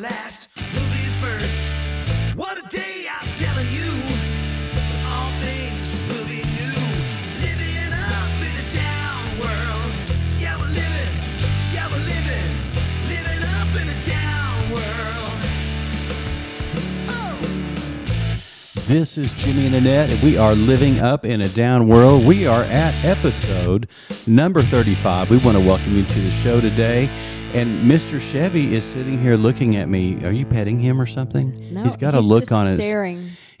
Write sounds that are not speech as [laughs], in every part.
last, This is Jimmy and Annette, and we are living up in a down world. We are at episode number 35. We want to welcome you to the show today. And Mr. Chevy is sitting here looking at me. Are you petting him or something? No, he's got a look on his staring. [laughs]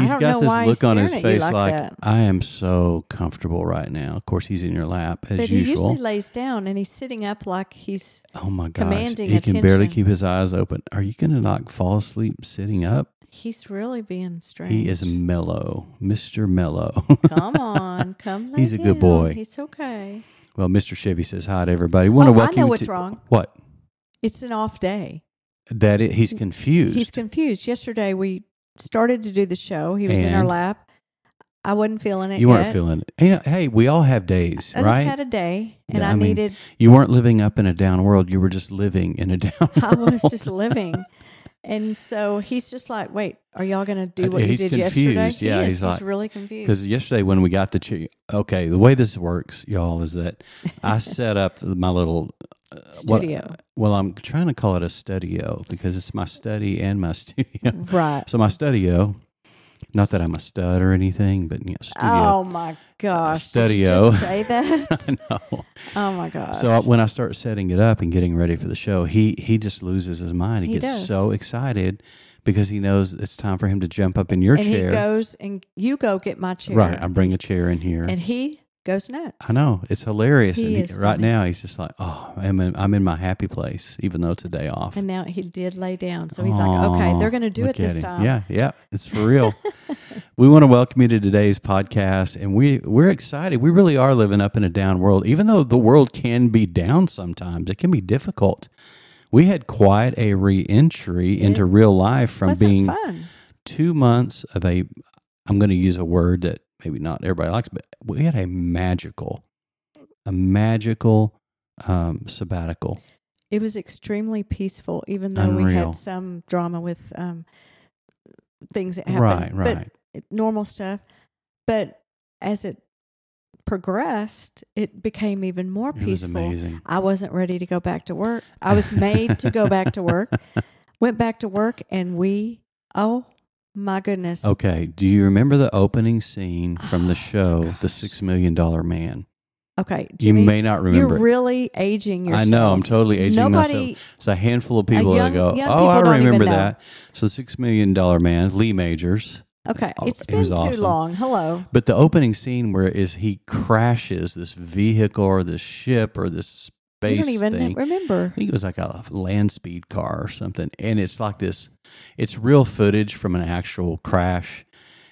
He's got this look he's on his staring at you face like like. I am so comfortable right now. Of course, he's in your lap as But he usually lays down and he's sitting up like he's. oh my gosh. commanding he can barely keep his eyes open. Are you going to like fall asleep sitting up? He's really being strange. He is mellow, Mr. Mellow. Come [laughs] on, come. He's a good boy. He's okay. Well, Mr. Chevy says hi to everybody. Want to Oh, I know what's to- wrong. What? It's an off day. That it, he's confused. He's confused. Yesterday we started to do the show. He was in our lap. I wasn't feeling it. you weren't yet. feeling it. You know, hey, we all have days, I right? just had a day, and I, I mean, needed. you weren't living up in a down world. You were just living in a [laughs] down I world. was just living. And so he's just like, wait, are y'all going to do Uh, what he's he did yesterday? Yeah, he he's like- really confused. Because yesterday when we got the chair, okay, the way this works, y'all, is that I [laughs] set up my little uh, what- Studio. well, I'm trying to call it a studio because it's my study and my [laughs] studio. Right. So my studio, not that I'm a stud or anything, but you know, studio. Oh my gosh. Did you Studio. just say that? [laughs] no. oh my gosh. So when I start setting it up and getting ready for the show, he he just loses his mind. He, He gets does. so excited because he knows it's time for him to jump up in your and chair. he goes and you go get my chair. right, I bring a chair in here. and he goes nuts. I know it's hilarious. He and he, right funny. now, he's just like, "Oh, I'm in, I'm in my happy place, even though it's a day off." And now he did lay down. So he's like, okay, they're going to do it this time. Yeah, yeah, it's for real. [laughs] we want to welcome you to today's podcast, and we we're excited. We really are living up in a down world, even though the world can be down sometimes. It can be difficult. We had quite a re-entry into real life from being fun. two months of a. I'm going to use a word that maybe not everybody likes, but we had a magical, a magical um, sabbatical. It was extremely peaceful, even though we had some drama with um, things that happened. Right, right. it- normal stuff. But as it progressed, it became even more It was peaceful. amazing. I wasn't ready to go back to work. I was [laughs] made to go back to work. Went back to work, and we, oh my goodness. Okay. Do you remember the opening scene [gasps] from the Oh, show, The Six Million Dollar Man? Okay. you may not remember. You're it. really aging yourself. I know. I'm totally aging Nobody, myself. It's a handful of people young- that go, "Oh, I remember that." So, the Six Million Dollar Man, Lee Majors. Okay. Oh, It's it been was too awesome. long. Hello. But the opening scene where is he crashes this vehicle or this ship or this Space don't even thing. remember. I think it was like a land speed car or something. And it's like this it's real footage from an actual crash.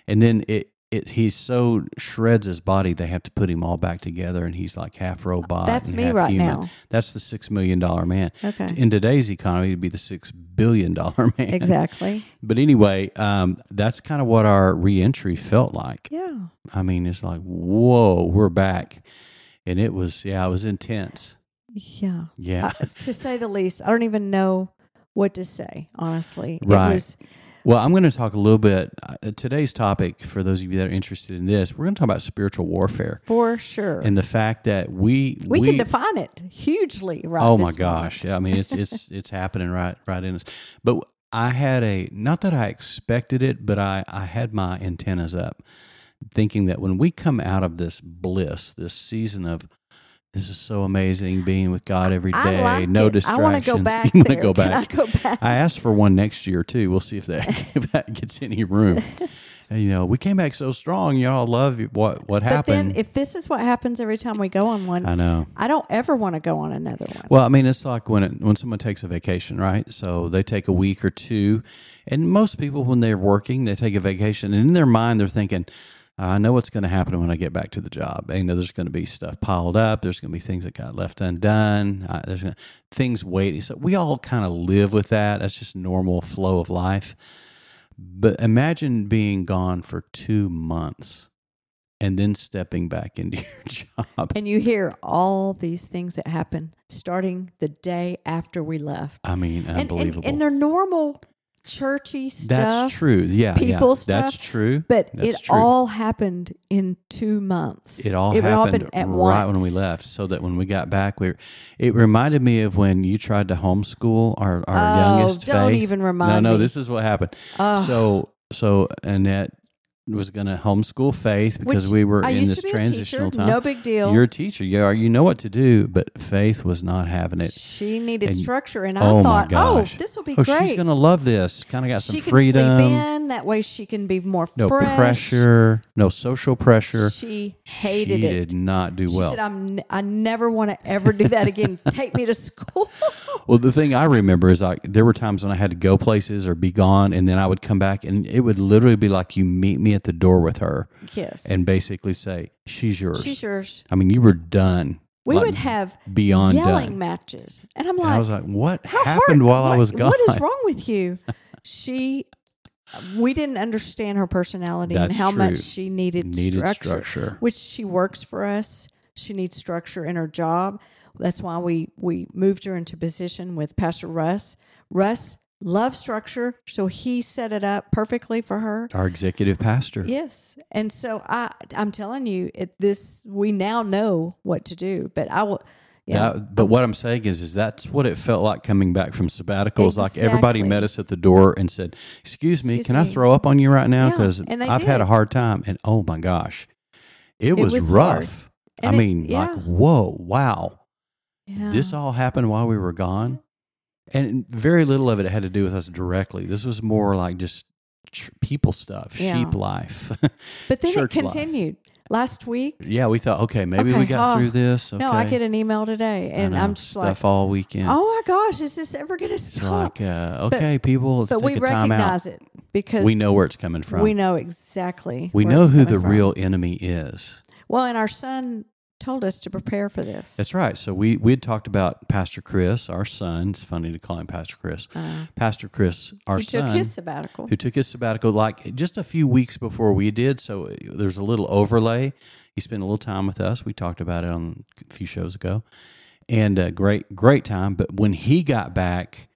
And then it, it he so shreds his body they have to put him all back together and he's like half robot. That's me right human. now. That's the six million dollar man. Okay. In today's economy it'd be the six billion dollar [laughs] man. Exactly. But anyway, um, that's kind of what our reentry felt like. Yeah. I mean, it's like, whoa, we're back. And it was, yeah, it was intense. Yeah. Yeah. Uh, to say the least, I don't even know what to say, honestly. Right. It was, Well, I'm going to talk a little bit. Uh, today's topic, for those of you that are interested in this, we're going to talk about spiritual warfare for sure. and the fact that we we, can define it hugely right Oh my gosh! Yeah, I mean, it's it's [laughs] it's happening right right in us. But I had a not that I expected it, but I I had my antennas up, thinking that when we come out of this bliss, this season of this is so amazing being with God every day. I like no it. I distractions. want to go back you wanna go [laughs] back? [laughs] I go back? I asked for one next year too. We'll see if that [laughs] if that gets any room. And, you know, we came back so strong. Y'all love what what but happened. then if this is what happens every time we go on one, I know. I don't ever want to go on another one. Well, I mean, it's like when it, when someone takes a vacation, right? So they take a week or two, and most people, when they're working, they take a vacation, and in their mind, they're thinking, "I know what's going to happen when I get back to the job. I know there's going to be stuff piled up. There's going to be things that got left undone. Uh, there's gonna, things waiting." So we all kind of live with that. That's just normal flow of life. But imagine being gone for two months and then stepping back into [laughs] your job. And you hear all these things that happen starting the day after we left. I mean, And, and, unbelievable. and they're normal churchy stuff. That's true. Yeah, people yeah, stuff, That's true. But That's it true. all happened in two months. It all happened at right once. when we left, so that when we got back, we it reminded me of when you tried to homeschool our, our Oh, youngest. don't Faith. even No, remind no, me. this is what happened. Oh. So, so Annette was going to homeschool Faith because Which we were I in this be transitional time. No big deal. You're a teacher. You are. You know what to do, but Faith was not having it. she needed and- structure, and I oh thought, oh, this will be oh, great. she's going to love this. Kind of got she some can freedom. sleep in. That way, she can be more No fresh. pressure. No social pressure. She hated it. she it. did not do She well. said, "I'm. I never want to ever do that again. [laughs] Take me to school." [laughs] Well, the thing I remember is like there were times when I had to go places or be gone, and then I would come back, and it would literally be like you meet me at the door with her yes, and basically say, "She's yours." she's yours. I mean, you were done. We Like, would have beyond yelling done. matches, and I'm And I was like, "What happened hard- while I was gone?" What is wrong with you? [laughs] she, we didn't understand her personality and how true. much she needed, Needed structure, structure. Which she works for us. She needs structure in her job. That's why we we moved her into position with Pastor Russ. Russ loves structure, so he set it up perfectly for her. Our executive pastor. Yes, and so I I'm telling you, it, this we now know what to do. But I will. Yeah, That- but what I'm saying is, is that's what it felt like coming back from sabbaticals. Like everybody met us at the door and said, "Excuse me, Excuse can I throw up on you right now? Because they I've had a hard time." And oh my gosh, it, was, was rough. I it- mean, like, whoa, wow, yeah. this all happened while we were gone, and very little of it had to do with us directly. This was more like just ch- people stuff, Yeah. sheep life. But then it church life. continued last week. yeah, we thought, okay, maybe we got oh, through this. Okay. No, I get an email today, and know, I'm just stuff like, all weekend. "Oh my gosh, is this ever going to It's stop?" like, uh, okay, people, let's but take we a time out. recognize it because We know where it's coming from. we know exactly. We know who the from. real enemy is. Well, and our son told us to prepare for this. That's right. So we we had talked about Pastor Chris, our son. It's funny to call him Pastor Chris. Pastor Chris, our Uh, he son, took his sabbatical. who took his sabbatical like just a few weeks before we did. So there's a little overlay. He spent a little time with us. We talked about it on a few shows ago, and a great great time. But when he got back,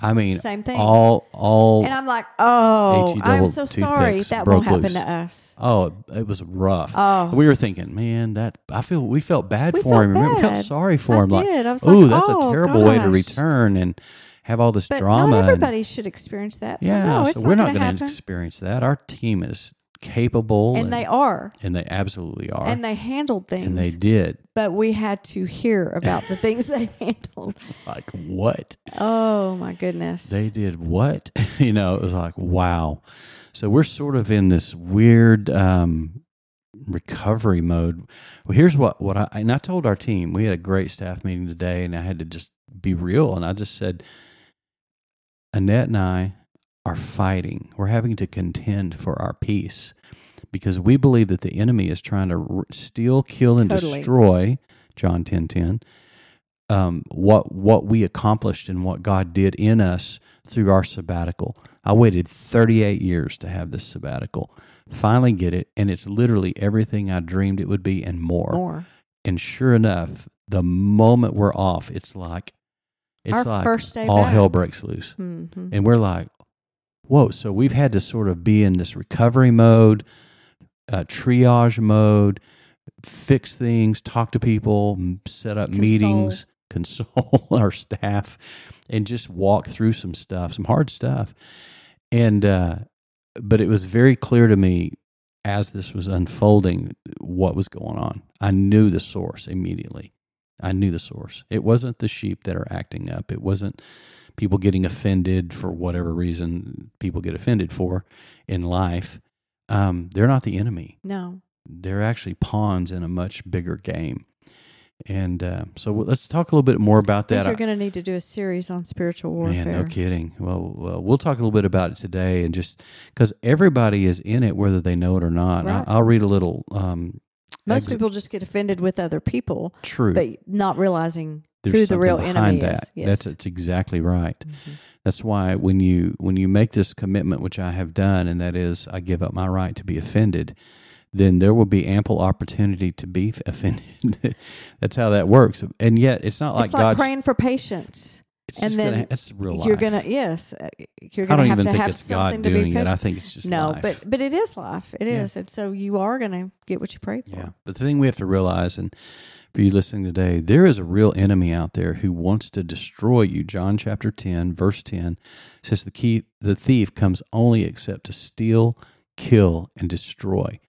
I mean, Same thing. All all And I'm like, "Oh, HE I'm so sorry that won't happen loose. to us." Oh, it was rough. Oh. We were thinking, man, that I feel we felt bad We for felt him. Remember, we felt sorry for I him. Like, did. I was ooh, like, that's oh, a terrible way to return and have all this But drama. not and- everybody should experience that. So yeah, no, so we're not going to going happen. to experience that. Our team is capable, and they are, and they absolutely are, and they handled things. and they did. but we had to hear about the [laughs] things they handled. It's like what Oh my goodness! they did, what [laughs] you know, it was like wow. So we're sort of in this weird um, recovery mode. Well, here's what what I and I told our team. We had a great staff meeting today, and I had to just be real, and I just said, Annette and I are fighting. We're having to contend for our peace because we believe that the enemy is trying to r- steal, kill, and Totally. destroy. John ten ten. Um, what what we accomplished and what God did in us through our sabbatical. I waited 38 years to have this sabbatical. Finally get it, and it's literally everything I dreamed it would be and more. more. And sure enough, the moment we're off, it's like it's Our like first day all back. hell breaks loose. hmm And we're like, whoa. So we've had to sort of be in this recovery mode, uh, triage mode, fix things, talk to people, set up Console. meetings, [laughs] console our staff, and just walk through some stuff, some hard stuff. And, uh, but it was very clear to me as this was unfolding what was going on. I knew the source immediately. I knew the source. It wasn't the sheep that are acting up. It wasn't people getting offended for whatever reason people get offended for in life. Um, they're not the enemy. No, They're actually pawns in a much bigger game. And uh, so let's talk a little bit more about I think that. you're going to need to do a series on spiritual warfare. Man, no kidding. Well, well, we'll talk a little bit about it today, and just because everybody is in it, whether they know it or not. Right. I'll, I'll read a little. Um, Most people just get offended with other people, true. but not realizing There's who the real enemy that. is. Yes. That's that's exactly right. Mhm. That's why when you when you make this commitment, which I have done, and that is I give up my right to be offended, then there will be ample opportunity to be [laughs] offended. That's how that works. And yet, it's not like it's like God's. praying for patience. it's and just then gonna, it's real life. You're gonna yes, uh, you're I gonna don't have even to think have it's something God to be doing it. patient. I think it's just no, life. but but it is life. It is, Yeah. and so you are gonna get what you pray for. Yeah. But the thing we have to realize, and for you listening today, there is a real enemy out there who wants to destroy you. John chapter 10, verse 10 says, The, key, the thief comes only except to steal, kill, and destroy.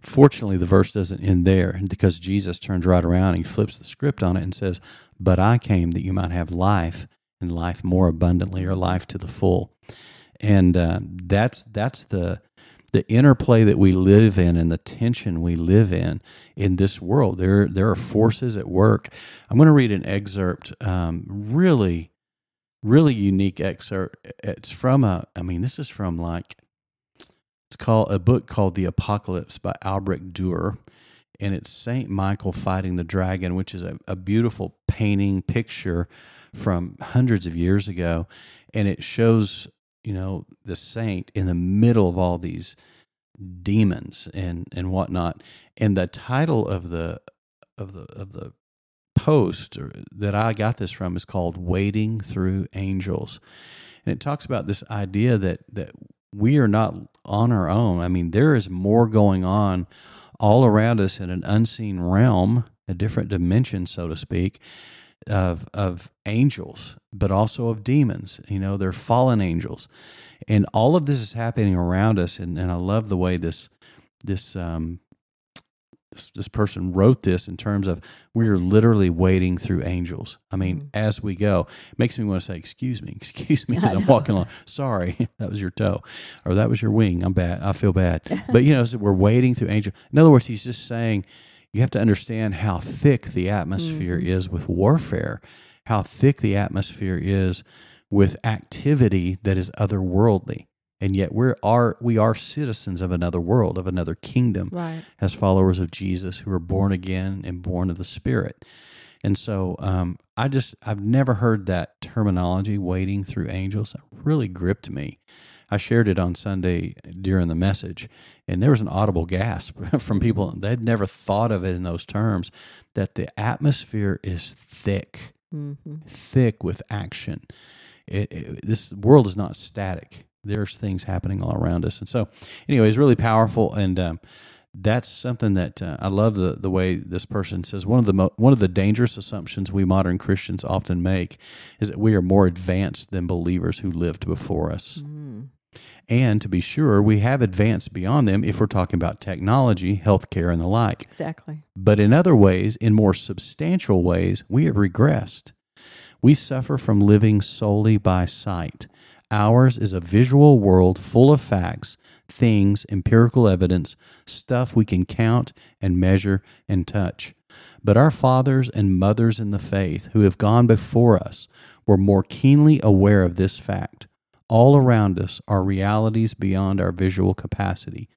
Fortunately, the verse doesn't end there because Jesus turns right around and he flips the script on it and says, But I came that you might have life and life more abundantly or life to the full. And uh, that's that's the the interplay that we live in and the tension we live in in this world. There there are forces at work. I'm going to read an excerpt, um, really, really unique excerpt. It's from a. I mean, this is from like it's called a book called The Apocalypse by Albrecht Dürer. And it's Saint Michael fighting the dragon, which is a, a beautiful painting picture from hundreds of years ago. And it shows you know the saint in the middle of all these demons and and whatnot. And the title of the of the of the post or, that i got this from is called wading through angels. And it talks about this idea that that we are not on our own. I mean there is more going on all around us in an unseen realm a different dimension so to speak of of angels, but also of demons. You know, they're fallen angels, and all of this is happening around us. And, and I love the way this this um this, this person wrote this in terms of we are literally wading through angels. I mean, Mhm. as we go, it makes me want to say, "Excuse me, [laughs] excuse me," [laughs] as I'm walking along. Sorry, [laughs] that was your toe, or that was your wing. I'm bad. I feel bad. But you know, so we're wading through angels. In other words, he's just saying you have to understand how thick the atmosphere Mhm. is with warfare, how thick the atmosphere is with activity that is otherworldly. And yet we're are we are citizens of another world, of another kingdom, Right. as followers of Jesus who are born again and born of the Spirit. And so um, I just I've never heard that terminology, wading through angels. It really gripped me. I shared it on Sunday during the message, and there was an audible gasp [laughs] from people. They'd never thought of it in those terms. That the atmosphere is thick, hmm thick with action. It, it, this world is not static. There's things happening all around us, and so anyway, it's really powerful. And um, that's something that uh, I love the the way this person says. One of the mo- one of the dangerous assumptions we modern Christians often make is that we are more advanced than believers who lived before us. Mm. And to be sure, we have advanced beyond them if we're talking about technology, healthcare, and the like. Exactly. But in other ways, in more substantial ways, we have regressed. We suffer from living solely by sight. Ours is a visual world full of facts, things, empirical evidence, stuff we can count and measure and touch. But our fathers and mothers in the faith who have gone before us were more keenly aware of this fact. All around us are realities beyond our visual capacity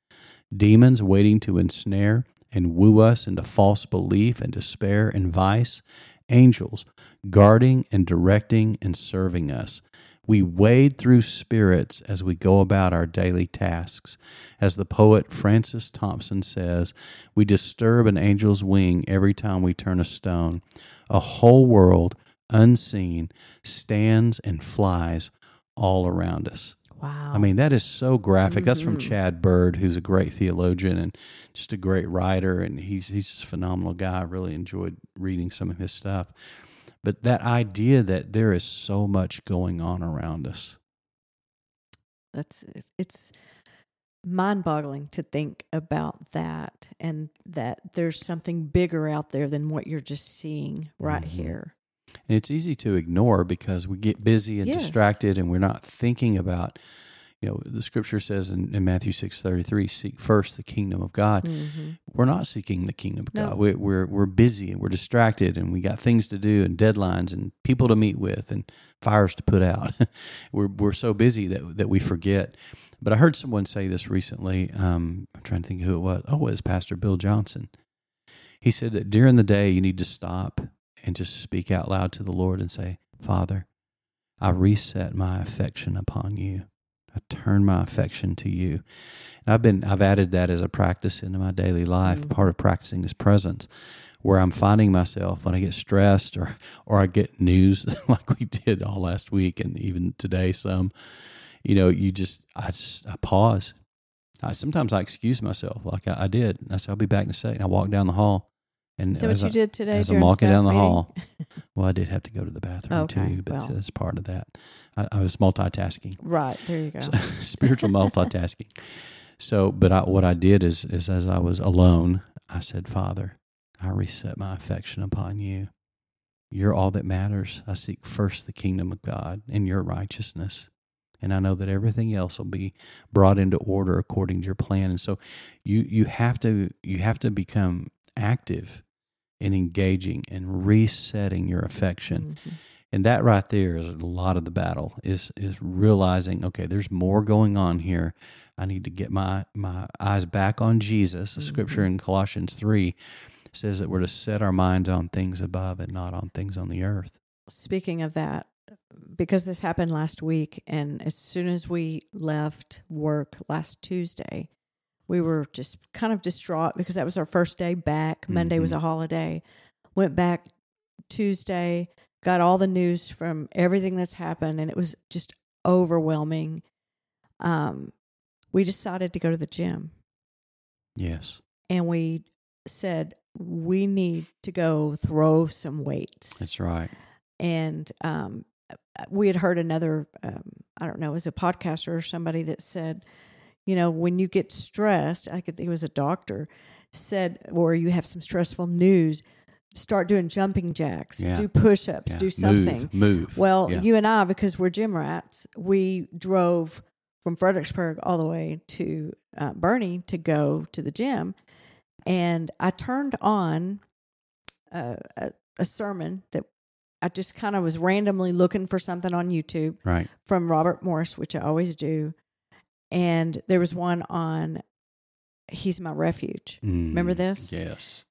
demons waiting to ensnare and woo us into false belief and despair and vice, angels guarding and directing and serving us. We wade through spirits as we go about our daily tasks. As the poet Francis Thompson says, we disturb an angel's wing every time we turn a stone. A whole world, unseen, stands and flies all around us. Wow. I mean, that is so graphic. That's from Mhm. Chad Bird, who's a great theologian and just a great writer, and he's he's just a phenomenal guy. I really enjoyed reading some of his stuff. But that idea that there is so much going on around us. that's it's mind-boggling to think about that and that there's something bigger out there than what you're just seeing right Mhm. here. And it's easy to ignore because we get busy and Yes. distracted and we're not thinking about, you know, the scripture says in, in Matthew six thirty three, seek first the kingdom of God. Mhm. We're not seeking the kingdom of No. God. We, we're we're busy and we're distracted and we got things to do and deadlines and people to meet with and fires to put out. [laughs] we're we're so busy that that we forget. But I heard someone say this recently. Um, I'm trying to think who it was. Oh, it was Pastor Bill Johnson. He said that during the day you need to stop and just speak out loud to the Lord and say, Father, I reset my affection upon you. I turn my affection to you. And I've been I've added that as a practice into my daily life. Mm. Part of practicing is presence, where I'm finding myself when I get stressed or or I get news [laughs] like we did all last week and even today some. You know, you just I just I pause. I, sometimes I excuse myself, like I, I did. I said I'll be back in a second. I walk down the hall, and that what you I- did today? as I'm walking down the meeting? hall. Well, I did have to go to the bathroom Okay, too, but well. that's part of that. I, I was multitasking, Right there, you go. [laughs] spiritual multitasking. So, but I, what I did is, is as I was alone, I said, Father, I reset my affection upon you. You're all that matters. I seek first the kingdom of God and your righteousness. And I know that everything else will be brought into order according to your plan. And so you you have to you have to become active in engaging and resetting your affection. Mhm. And that right there is a lot of the battle is is realizing, okay, there's more going on here. I need to get my my eyes back on Jesus. The scripture in Colossians 3 says that we're to set our minds on things above and not on things on the earth. Speaking of that, because this happened last week, and as soon as we left work last Tuesday, we were just kind of distraught because that was our first day back. Monday was Mhm. a holiday. Went back Tuesday, got all the news from everything that's happened, and it was just overwhelming. Um, we decided to go to the gym, Yes. and we said we need to go throw some weights That's right. and um, we had heard another um, i don't know it was a podcaster or somebody that said you know when you get stressed i could think it was a doctor said or you have some stressful news start doing jumping jacks Yeah. do push-ups Yeah. do something Move. move. well Yeah. you and i because we're gym rats we drove from fredericksburg all the way to uh, Boerne to go to the gym and i turned on uh, a, a sermon that I just kind of was randomly looking for something on YouTube right. from Robert Morris, which I always do. And there was one on He's My Refuge. Remember Mm, this? Yes.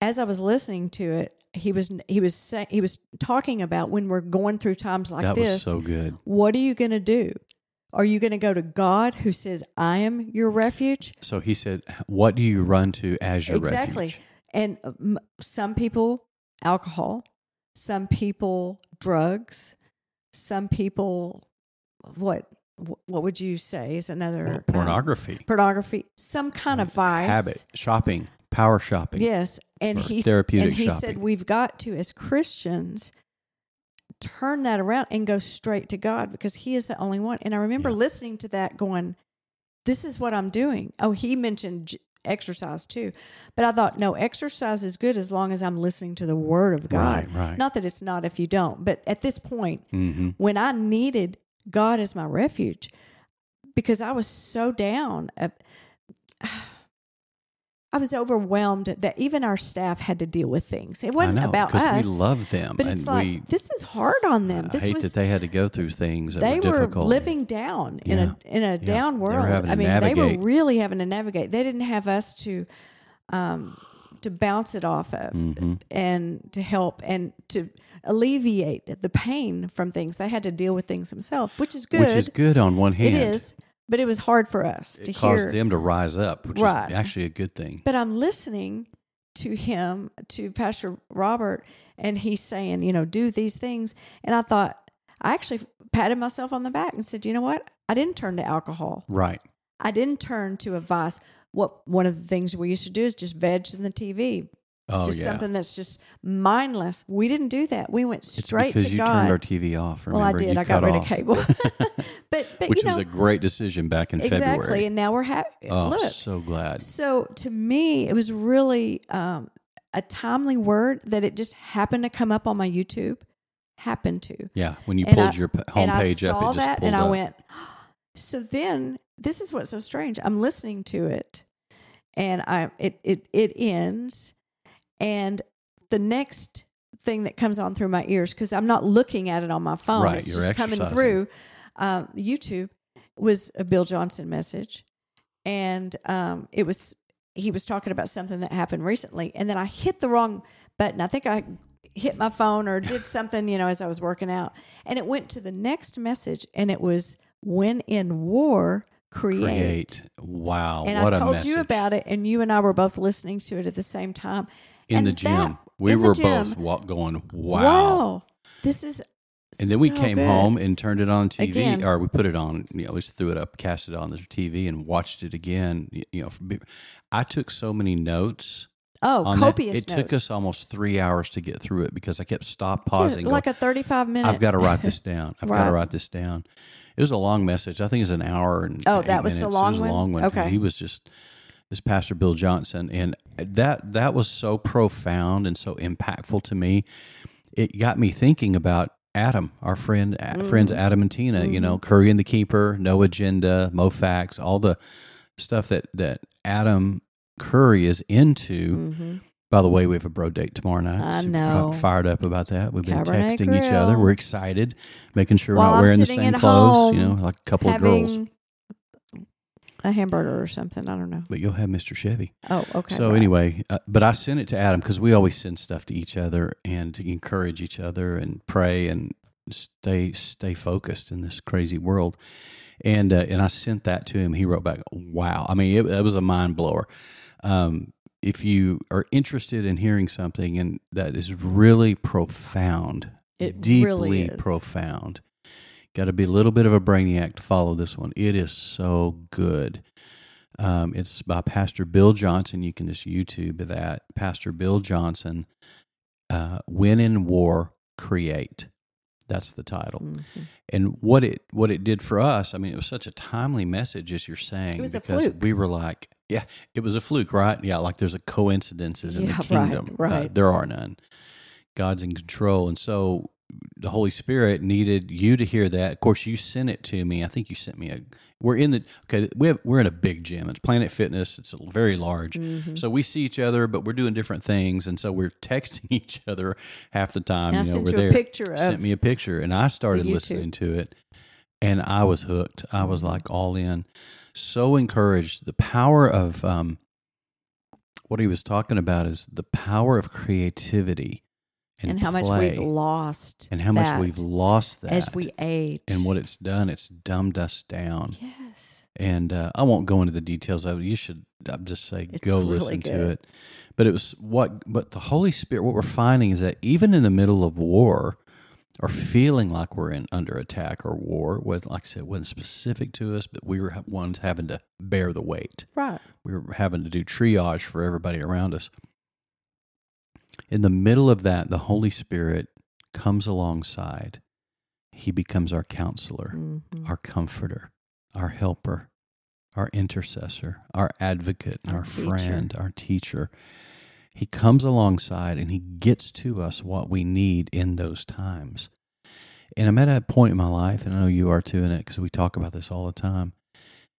As I was listening to it, he was he was saying he was talking about when we're going through times like that this. was so good. what are you going to do? Are you going to go to God who says, "I am your refuge"? So he said, "What do you run to as your exactly. refuge?" Exactly. And um, some people, alcohol. Some people, drugs. Some people, what? What would you say is another Well, um, pornography, pornography, some kind of vice. habit, shopping, power shopping. Yes, and he therapeutic and he said we've got to as Christians turn that around and go straight to God because He is the only one. And I remember Yeah. listening to that, going, "This is what I'm doing." Oh, he mentioned j- exercise too, but I thought, no, exercise is good as long as I'm listening to the Word of God. Right, right. Not that it's not if you don't, but at this point, hmm when I needed God is my refuge because I was so down. [sighs] I was overwhelmed that even our staff had to deal with things. It wasn't know about us. we love them, but and it's like we. this is hard on them. I This hate was that they had to go through things that they were were living down in Yeah. a in a down world. I mean, they were really having to navigate. They didn't have us to um, to bounce it off of Mhm. and to help and to alleviate the pain from things. They had to deal with things themselves, which is good. which is good on one hand. It is, but it was hard for us to It caused hear. them to rise up, which Right. is actually a good thing. But I'm listening to him, to Pastor Robert, and he's saying, you know, do these things. And I thought, I actually patted myself on the back and said, you know what? I didn't turn to alcohol. Right. I didn't turn to a vice. What one of the things we used to do is just veg in the TV. Oh just yeah. something that's just mindless. We didn't do that. We went straight because to you God. turned our TV off. well, I did. You I got rid off. of cable. [laughs] but but which you was a great decision back in exactly. February. And now we're happy. Oh, Look, so glad. So to me, it was really um, a timely word that it just happened to come up on my YouTube. Happened to. Yeah, when you And pulled I- your p- and I homepage up, that and I up. went. [gasps] So then, this is what's so strange. I'm listening to it, and I it it it ends, and the next thing that comes on through my ears because I'm not looking at it on my phone. Right, it's just coming through um, YouTube was a Bill Johnson message, and um, it was he was talking about something that happened recently, and then I hit the wrong button. I think I hit my phone or did something, you know, as I was working out, and it went to the next message, and it was when in war, create. Create. Wow. And what I a told you about it, and you and I were both listening to it at the same time. in And the gym. that- we were gym, both going, wow. Wow, this is. And then we came good. home and turned it on TV, Again. or we put it on. You know, we just threw it up, cast it on the TV, and watched it again. You, know, I took so many notes. Oh, copious It took us almost three hours to get through it because I kept stop pausing. like a thirty-five minute. I've got [laughs] to write this down. I've got to write this down. It was a long message. I think it was an hour and Oh, that was the minutes. long it was one? a long one. Okay. He was just this Pastor Bill Johnson, and that that was so profound and so impactful to me. It got me thinking about Adam, our friend, a- friends Mm-hmm. Adam and Tina. You know, Curry and the Keeper, No Agenda, Moe Factz, all the stuff that that Adam Curry is into. Mhm. By the way, we have a bro date tomorrow night. I Super know. Fired up about that. We've been Cabernet texting each other. We're excited, making sure While we're I'm not wearing the sitting same at clothes. You know, home like a couple of girls. Having a hamburger or something. I don't know. But you'll have Mr. Chevy. Oh, okay. so right. anyway, uh, but I sent it to Adam because we always send stuff to each other and to encourage each other and pray and stay stay focused in this crazy world. And uh, and I sent that to him. He wrote back, "Wow! I mean, it, it was a mind blower." Um, if you are interested in hearing something and that is really profound, It deeply really profound, got to be a little bit of a brainiac to follow this one. It is so good. Um, it's by Pastor Bill Johnson. You can just YouTube that. Pastor Bill Johnson, uh, When in War, Create. That's the title. Mhm. And what it what it did for us, I mean, it was such a timely message, as you're saying. It was a because we were like, yeah, it was a fluke, right? Yeah, like there's a coincidences in Yeah, the right, kingdom. Uh, right. there are none. God's in control, and so the Holy Spirit needed you to hear that. Of course, you sent it to me. I think you sent me a. We're in the okay. We have we're in a big gym. It's Planet Fitness. It's very large. Mm-hmm. So we see each other, but we're doing different things, and so we're [laughs] texting each other half the time. And you know, sent we're there. picture Sent of me a picture, and I started listening to it, and I was hooked. I was like all in, so encouraged. The power of um, what he was talking about is the power of creativity and, and how much we've lost and how much we've lost that as we age. and what it's done. It's dumbed us down. yes, And uh, I won't go into the details of it. You should I'll just say It's go really listen to it. But it was what but the Holy Spirit what we're finding is that even in the middle of war or feeling like we're in under attack or war, was like I said, wasn't specific to us, but we were ones having to bear the weight. right. We were having to do triage for everybody around us. In the middle of that, the Holy Spirit comes alongside. He becomes our counselor Mhm. our comforter, our helper, our intercessor, our advocate, Our our, friend, our teacher. He comes alongside and he gets to us what we need in those times. And I'm at a point in my life, and I know you are too, in it because we talk about this all the time,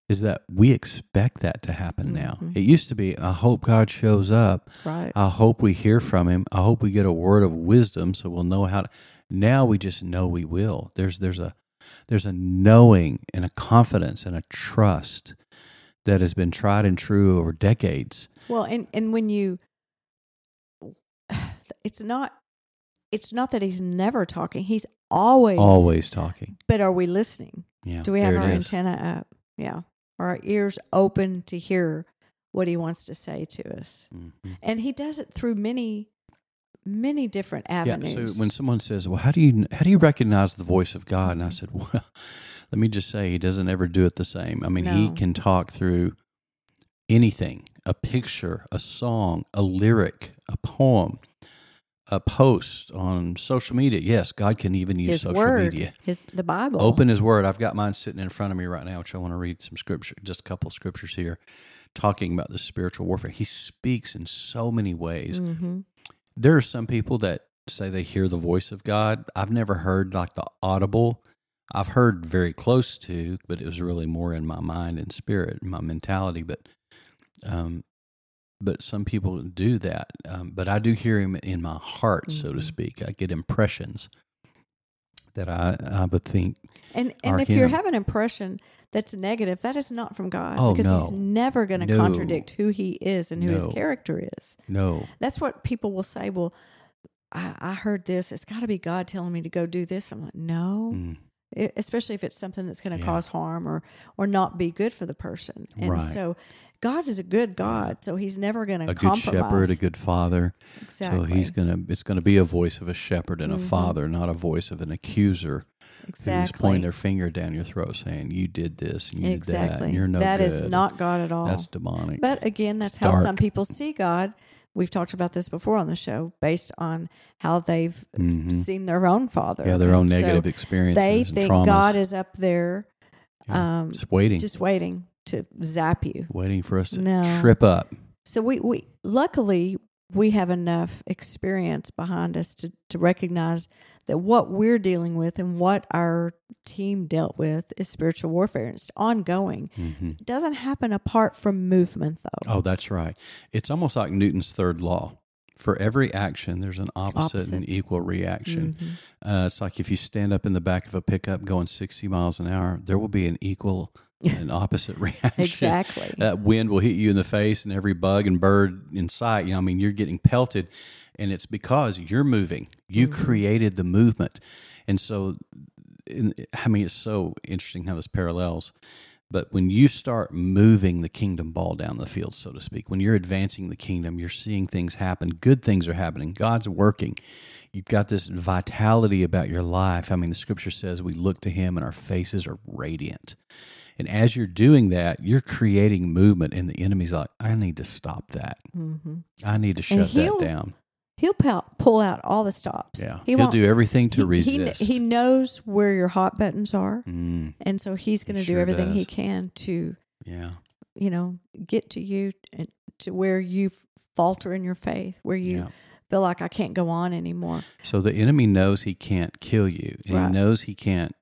is that we expect that to happen now. Mhm. It used to be, I hope God shows up. Right. I hope we hear from him. I hope we get a word of wisdom so we'll know how to. Now we just know we will. There's there's a there's a knowing and a confidence and a trust that has been tried and true over decades. Well, and and when you, it's not, it's not that he's never talking. He's always, Always talking. But are we listening? Yeah. Do we have our antenna up? Yeah. Are our ears open to hear what he wants to say to us? Mhm. And he does it through many, many different avenues. Yeah. So when someone says, "Well, how do you how do you recognize the voice of God?" and I said, "Well, [laughs] let me just say, He doesn't ever do it the same. I mean, He can talk through anything: a picture, a song, a lyric, a poem." A post on social media. Yes, God can even use his social word, media. his the Bible. Open His Word. I've got mine sitting in front of me right now, which I want to read some scripture, just a couple of scriptures here, talking about the spiritual warfare. He speaks in so many ways. hmm There are some people that say they hear the voice of God. I've never heard like the audible. I've heard very close to, but it was really more in my mind and spirit, my mentality. But, um, but some people do that. Um, but I do hear him in my heart, so to Mhm. speak. I get impressions that I I would think And and if you have an impression that's negative, that is not from God Oh, because he's never going to No. contradict who he is and who his character is. no. That's what people will say. Well, I, I heard this. It's got to be God telling me to go do this. I'm like, no, Mm. e- especially if it's something that's going to Yeah. cause harm or or not be good for the person. And Right. so God is a good God, so He's never going to a good shepherd, a good father. exactly. So he's gonna. It's gonna be a voice of a shepherd and a Mhm. father, not a voice of an accuser Exactly. who's pointing their finger down your throat, saying, "You did this and you did that. exactly. And you're no That good." is not God at all. That's demonic. But again, that's It's how dark. some people see God. We've talked about this before on the show, based on how they've Mhm. seen their own father. Yeah, their own And so negative experiences. They think traumas. God is up there, um, just waiting, just waiting to zap you. waiting for us to No. trip up. So we, we luckily we have enough experience behind us to, to recognize that what we're dealing with and what our team dealt with is spiritual warfare. It's ongoing. hmm It doesn't happen apart from movement though. Oh, that's right. It's almost like Newton's third law. For every action, there's an opposite, and equal reaction. Mhm. Uh, it's like if you stand up in the back of a pickup going 60 miles an hour, there will be an equal [laughs] and opposite [laughs] reaction. Exactly. That wind will hit you in the face, and every bug and bird in sight. You know, I mean, you're getting pelted, and it's because you're moving. You Mhm. created the movement, and so, in, I mean, it's so interesting how this parallels. But when you start moving the kingdom ball down the field, so to speak, when you're advancing the kingdom, you're seeing things happen. Good things are happening. God's working. You've got this vitality about your life. I mean, the scripture says we look to Him and our faces are radiant. And as you're doing that, you're creating movement, and the enemy's like, I need to stop that. Mhm. I need to shut that down. He'll pull, pull out all the stops. Yeah. He He will do everything to he, he, resist. he knows where your hot buttons are, Mm, and so he's going to He do everything he can to yeah. you know, get to you and to where you falter in your faith, where you Yeah. feel like I can't go on anymore. So the enemy knows he can't kill you, and Right. he knows he can't.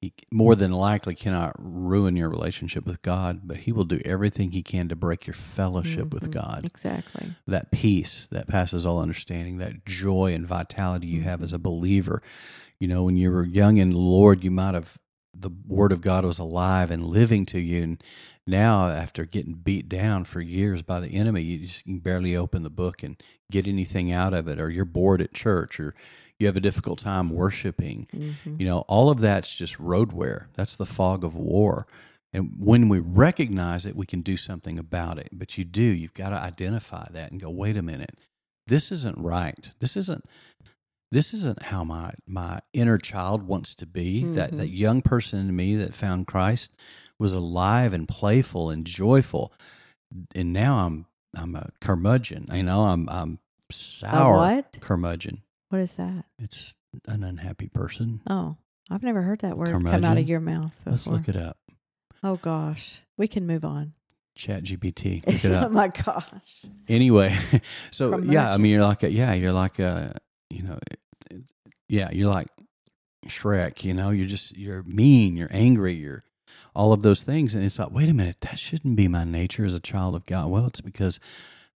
He more than likely cannot ruin your relationship with God, but he will do everything he can to break your fellowship with Mhm. God. Exactly. That peace that passes all understanding, that joy and vitality you have as a believer. You know, when you were young in the Lord, you might have the Word of God was alive and living to you, and now after getting beat down for years by the enemy, you just can barely open the book and get anything out of it, or you're bored at church, or you have a difficult time worshiping. hmm You know, all of that's just road wear. That's the fog of war. And when we recognize it, we can do something about it. But you do, you've got to identify that and go, wait a minute, this isn't right. This isn't this isn't how my my inner child wants to be. That Mhm. that young person in me that found Christ was alive and playful and joyful. And now I'm I'm a curmudgeon. You know, I'm I'm sour what? curmudgeon. What is that? It's an unhappy person. Oh, I've never heard that word come out of your mouth before. Let's look it up. oh gosh, we can move on. Chat GPT. [laughs] Look it oh my gosh. anyway, [laughs] so yeah, I mean, you're like a, yeah, you're like a, you know, yeah, you're like Shrek. You know, you're just you're mean, you're angry, you're all of those things, and it's like, wait a minute, that shouldn't be my nature as a child of God. Well, it's because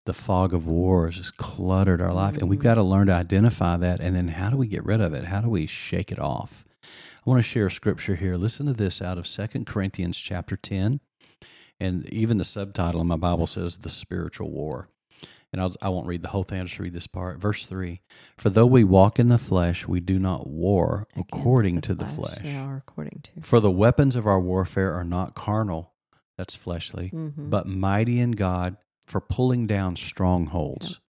the fog of war has just cluttered our life, and we've Mhm. got to learn to identify that, and then how do we get rid of it? How do we shake it off? I want to share a scripture here. Listen to this out of Second Corinthians chapter 10. And even the subtitle in my Bible says the spiritual war. And I'll, I won't read the whole thing. I'll just read this part. Verse 3 For though we walk in the flesh, we do not war Against according to the flesh. Yeah, or according to. For the weapons of our warfare are not carnal, that's fleshly, Mhm. but mighty in God for pulling down strongholds.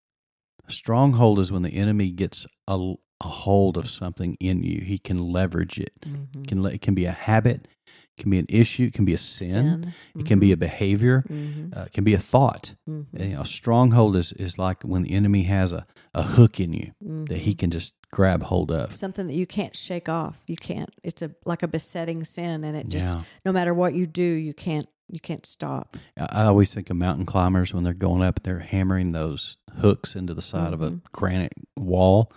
A stronghold is when the enemy gets a, a hold of something in you. He can leverage it. Mhm. It can it can be a habit, it can be an issue, it can be a sin, it can Mm-hmm. be a behavior, Mhm. uh, it can be a thought. Mhm. And, you know, a stronghold is, is like when the enemy has a, a hook in you that he Mhm. can just grab hold of. something that you can't shake off. You can't. It's a like a besetting sin, and it just yeah. no matter what you do, you can't you can't stop. I always think of mountain climbers when they're going up, they're hammering those hooks into the side of a Mhm. granite wall.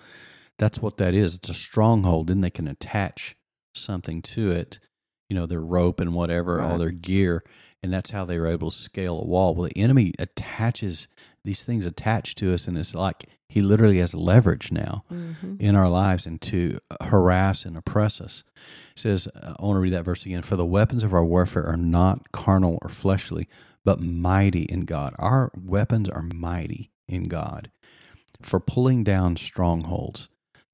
That's what that is. It's a stronghold. Then they can attach something to it, you know, their rope and whatever, all their gear. And that's how they were able to scale a wall. Well, the enemy attaches these things attached to us, and it's like he literally has leverage now Mm-hmm. in our lives and to harass and oppress us. It says, uh, I want to read that verse again. For the weapons of our warfare are not carnal or fleshly, but mighty in God. Our weapons are mighty in God for pulling down strongholds,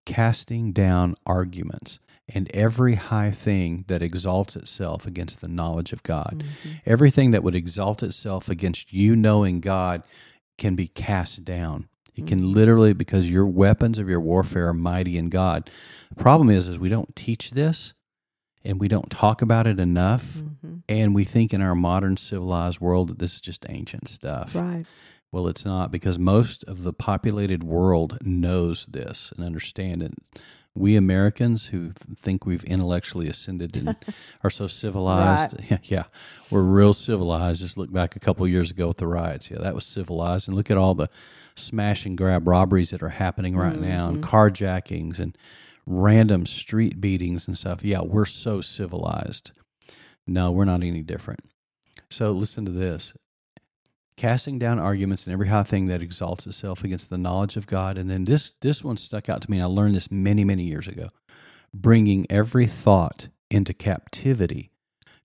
casting down arguments, and every high thing that exalts itself against the knowledge of God. Mm-hmm. Everything that would exalt itself against you knowing God can be cast down. It can literally because your weapons of your warfare are mighty in God. The problem is is we don't teach this and we don't talk about it enough Mm-hmm. and we think in our modern civilized world that this is just ancient stuff. Right. Well, it's not because most of the populated world knows this and understand it. We Americans who think we've intellectually ascended and [laughs] are so civilized, yeah, [laughs] yeah, we're real civilized. Just look back a couple of years ago with the riots. Yeah, that was civilized. And look at all the smash and grab robberies that are happening right now and carjackings and random street beatings and stuff. Yeah, we're so civilized. No, we're not any different. So listen to this casting down arguments and every high thing that exalts itself against the knowledge of God. And then this this one stuck out to me. And I learned this many many years ago. Bringing every thought into captivity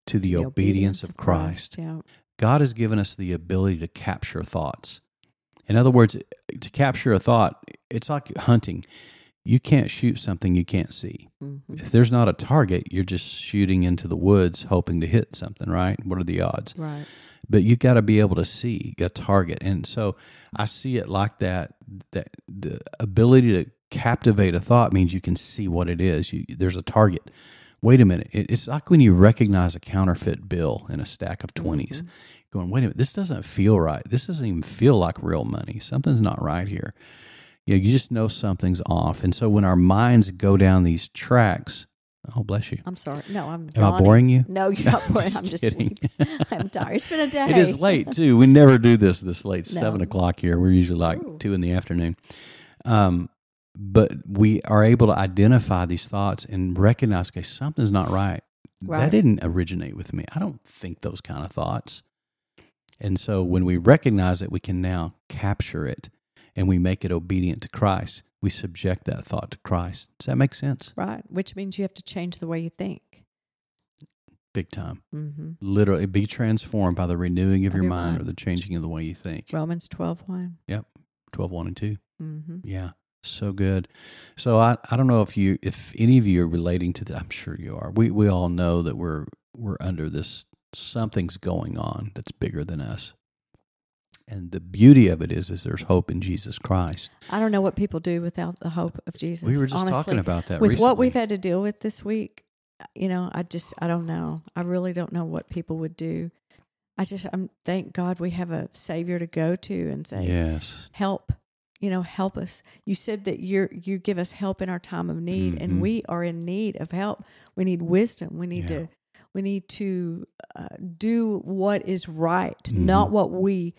to the, obedience, of Christ. Yeah. God has given us the ability to capture thoughts. In other words, to capture a thought, it's like hunting. You can't shoot something you can't see. Mm-hmm. If there's not a target, you're just shooting into the woods hoping to hit something, right? What are the odds? Right. but you got to be able to see a target and so i see it like that that the ability to captivate a thought means you can see what it is you, there's a target wait a minute it's like when you recognize a counterfeit bill in a stack of 20s going wait a minute this doesn't feel right this doesn't even feel like real money something's not right here you know you just know something's off and so when our minds go down these tracks oh bless you I'm sorry. No, I'm. Am I boring you? No, you're [laughs] not boring. I'm just kidding. [laughs] I'm tired. It's been a day. It is late too. We never do this this late. No. Seven o'clock here. We're usually like Ooh. two in the afternoon. Um, but we are able to identify these thoughts and recognize, okay, something's not right. That didn't originate with me. I don't think those kind of thoughts. And so when we recognize it, we can now capture it and we make it obedient to Christ. We subject that thought to Christ. Does that make sense? Right. Which means you have to change the way you think. Big time. Mm-hmm. Literally, be transformed by the renewing of, Of your, your mind, mind. or the changing of the way you think. Romans 12 1. Yep, 12, 1 and 2. Mm-hmm. Yeah, so good. So I, I don't know if you if any of you are relating to that. I'm sure you are. We we all know that we're we're under this something's going on that's bigger than us. And the beauty of it is is there's hope in Jesus Christ. I don't know what people do without the hope of Jesus. we were just honestly. talking about that with recently. what we've had to deal with this week you know i just i don't know i really don't know what people would do i just i'm thank god we have a savior to go to and say Yes. help you know help us you said that you're you give us help in our time of need Mhm. and we are in need of help we need wisdom we need Yeah. to we need to uh, do what is right Mhm. not what we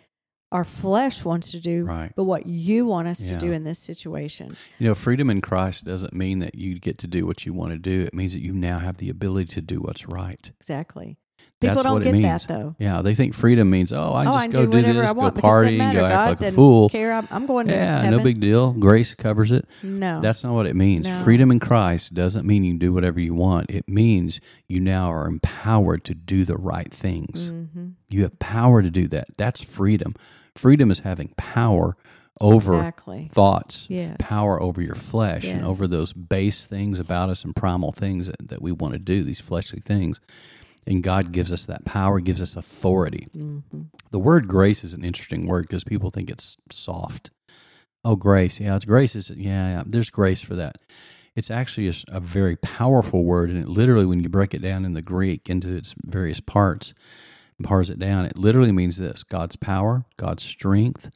our flesh wants to do Right. but what you want us to do in this situation You know, freedom in Christ doesn't mean that you get to do what you want to do. It means that you now have the ability to do what's right. exactly people That's don't what it get that though Yeah, they think freedom means, oh, I oh, just I go do do, whatever this, I want go party, go act God like a fool. care. I'm, I'm going to Yeah, heaven. no big deal. Grace covers it. No, That's not what it means. No. Freedom in Christ doesn't mean you do whatever you want. It means you now are empowered to do the right things. hmm You have power to do that. That's freedom. Freedom is having power over exactly. thoughts, Yes. power over your flesh, and over those base things about us and primal things that, that we want to do, these fleshly things. And God gives us that power, gives us authority. hmm The word grace is an interesting word because people think it's soft. Oh, grace. Yeah, it's grace. Is yeah, yeah. There's grace for that. It's actually a very powerful word, and it literally, when you break it down in the Greek into its various parts, and parse it down, it literally means this: God's power, God's strength,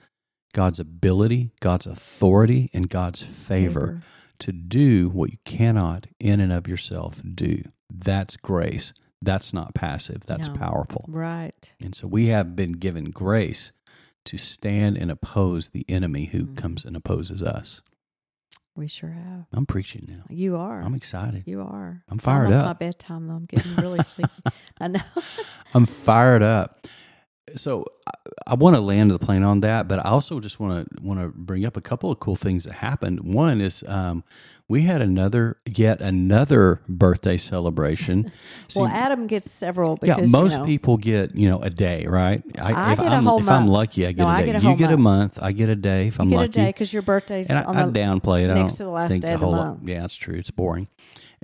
God's ability, God's authority, and God's favor to do what you cannot in and of yourself do. That's grace. That's not passive. That's No. powerful. Right. And so we have been given grace to stand and oppose the enemy who Mhm. comes and opposes us. We sure have. I'm preaching now. You are. I'm excited. you are. I'm It's fired almost up. my bedtime though. I'm getting really sleepy. [laughs] I know. [laughs] I'm fired up. So I, I want to land the plane on that, but I also just want to want to bring up a couple of cool things that happened. One is um, we had another yet another birthday celebration. [laughs] See, well, Adam gets several yeah, most you know, people get you know a day, right? I if get a I'm, whole if I'm lucky, I get No, a I day. get a you get a month. month. I get a day if I'm you get lucky. a day because your birthday's and I, on I the downplay it. I next to the last think day the of the month. Yeah, it's true. It's boring.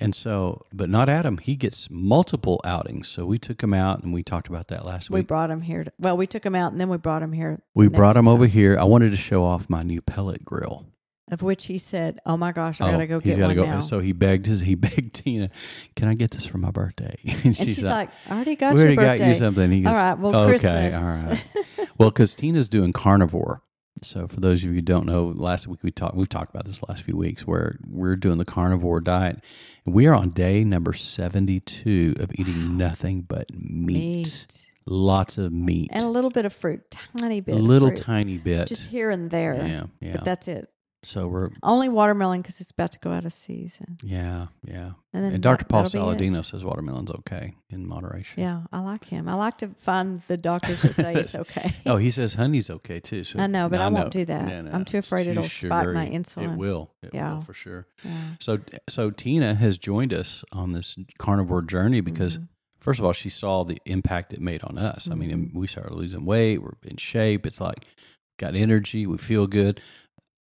And so, but not Adam. He gets multiple outings. So we took him out and we talked about that last We week. We brought him here. To, well, we took him out and then we brought him here. We brought him over here. I wanted to show off my new pellet grill. Of which he said, "Oh my gosh, I Oh, gotta go get gotta one go. now." So he begged his, he [laughs] begged Tina, "Can I get this for my birthday?" [laughs] And, and she's, like, "I already got "We your already birthday." got you something." He goes, All right, well, okay, Christmas. all right. [laughs] well, because Tina's doing carnivore. So for those of you who don't know, last week we talked. We've talked about this last few weeks, where we're doing the carnivore diet. We are on day number seventy-two of eating nothing but meat. Meat. Lots of meat, and a little bit of fruit, tiny bit, a little tiny bit. just here and there. yeah, yeah. But that's it. So we're Only watermelon because it's about to go out of season. yeah, yeah. And then And Dr. Paul that'll be it. Saladino says watermelon's okay in moderation. Yeah, I like him. I like to find the doctors that say it's okay. [laughs] Oh, he says honey's okay too. So I know, but I won't do that. No, no, I'm too afraid it'll too spike my insulin. It will. It Yeah. will for sure. Yeah. So, so Tina has joined us on this carnivore journey because, Mm-hmm. first of all, she saw the impact it made on us. I mean, Mm-hmm. we started losing weight. We're in shape. It's like got energy. We feel good.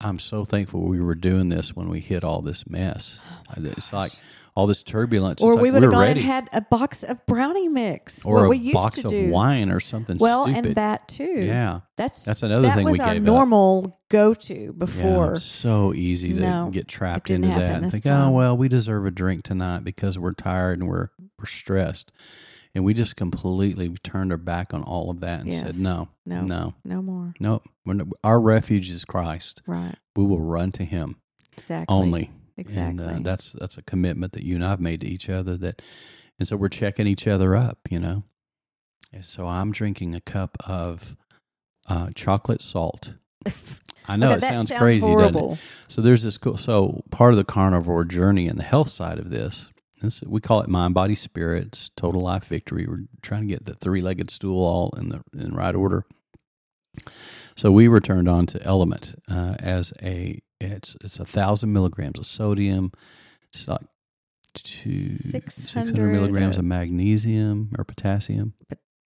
I'm so thankful we were doing this when we hit all this mess. [gasps] Oh it's like all this turbulence. Or it's we like would have gone ready. and had a box of brownie mix. or what we used box to of do. wine or something well, stupid. and that too. yeah. That's That's another that thing we was our gave up. normal go to Yeah, before. so easy to No, get trapped into that and think, oh, time. oh well, we deserve a drink tonight because we're tired and we're we're stressed, and we just completely turned our back on all of that and said, no, No. no, No more. no. We're not, our refuge is Christ. Right. We will run to Him Exactly. only. Exactly. And uh, that's that's a commitment that you and I've made to each other. That, and so we're checking each other up. You know. And so I'm drinking a cup of uh, chocolate salt. [laughs] I know Okay, it that sounds, crazy, doesn't it? So there's this cool. So part of the carnivore journey and the health side of this, this we call it mind, body, spirit. It's total life victory. We're trying to get the three legged stool all in the in right order. So we were turned on to Element uh, as a it's it's a thousand milligrams of sodium. It's like two 600, milligrams uh, of magnesium or potassium.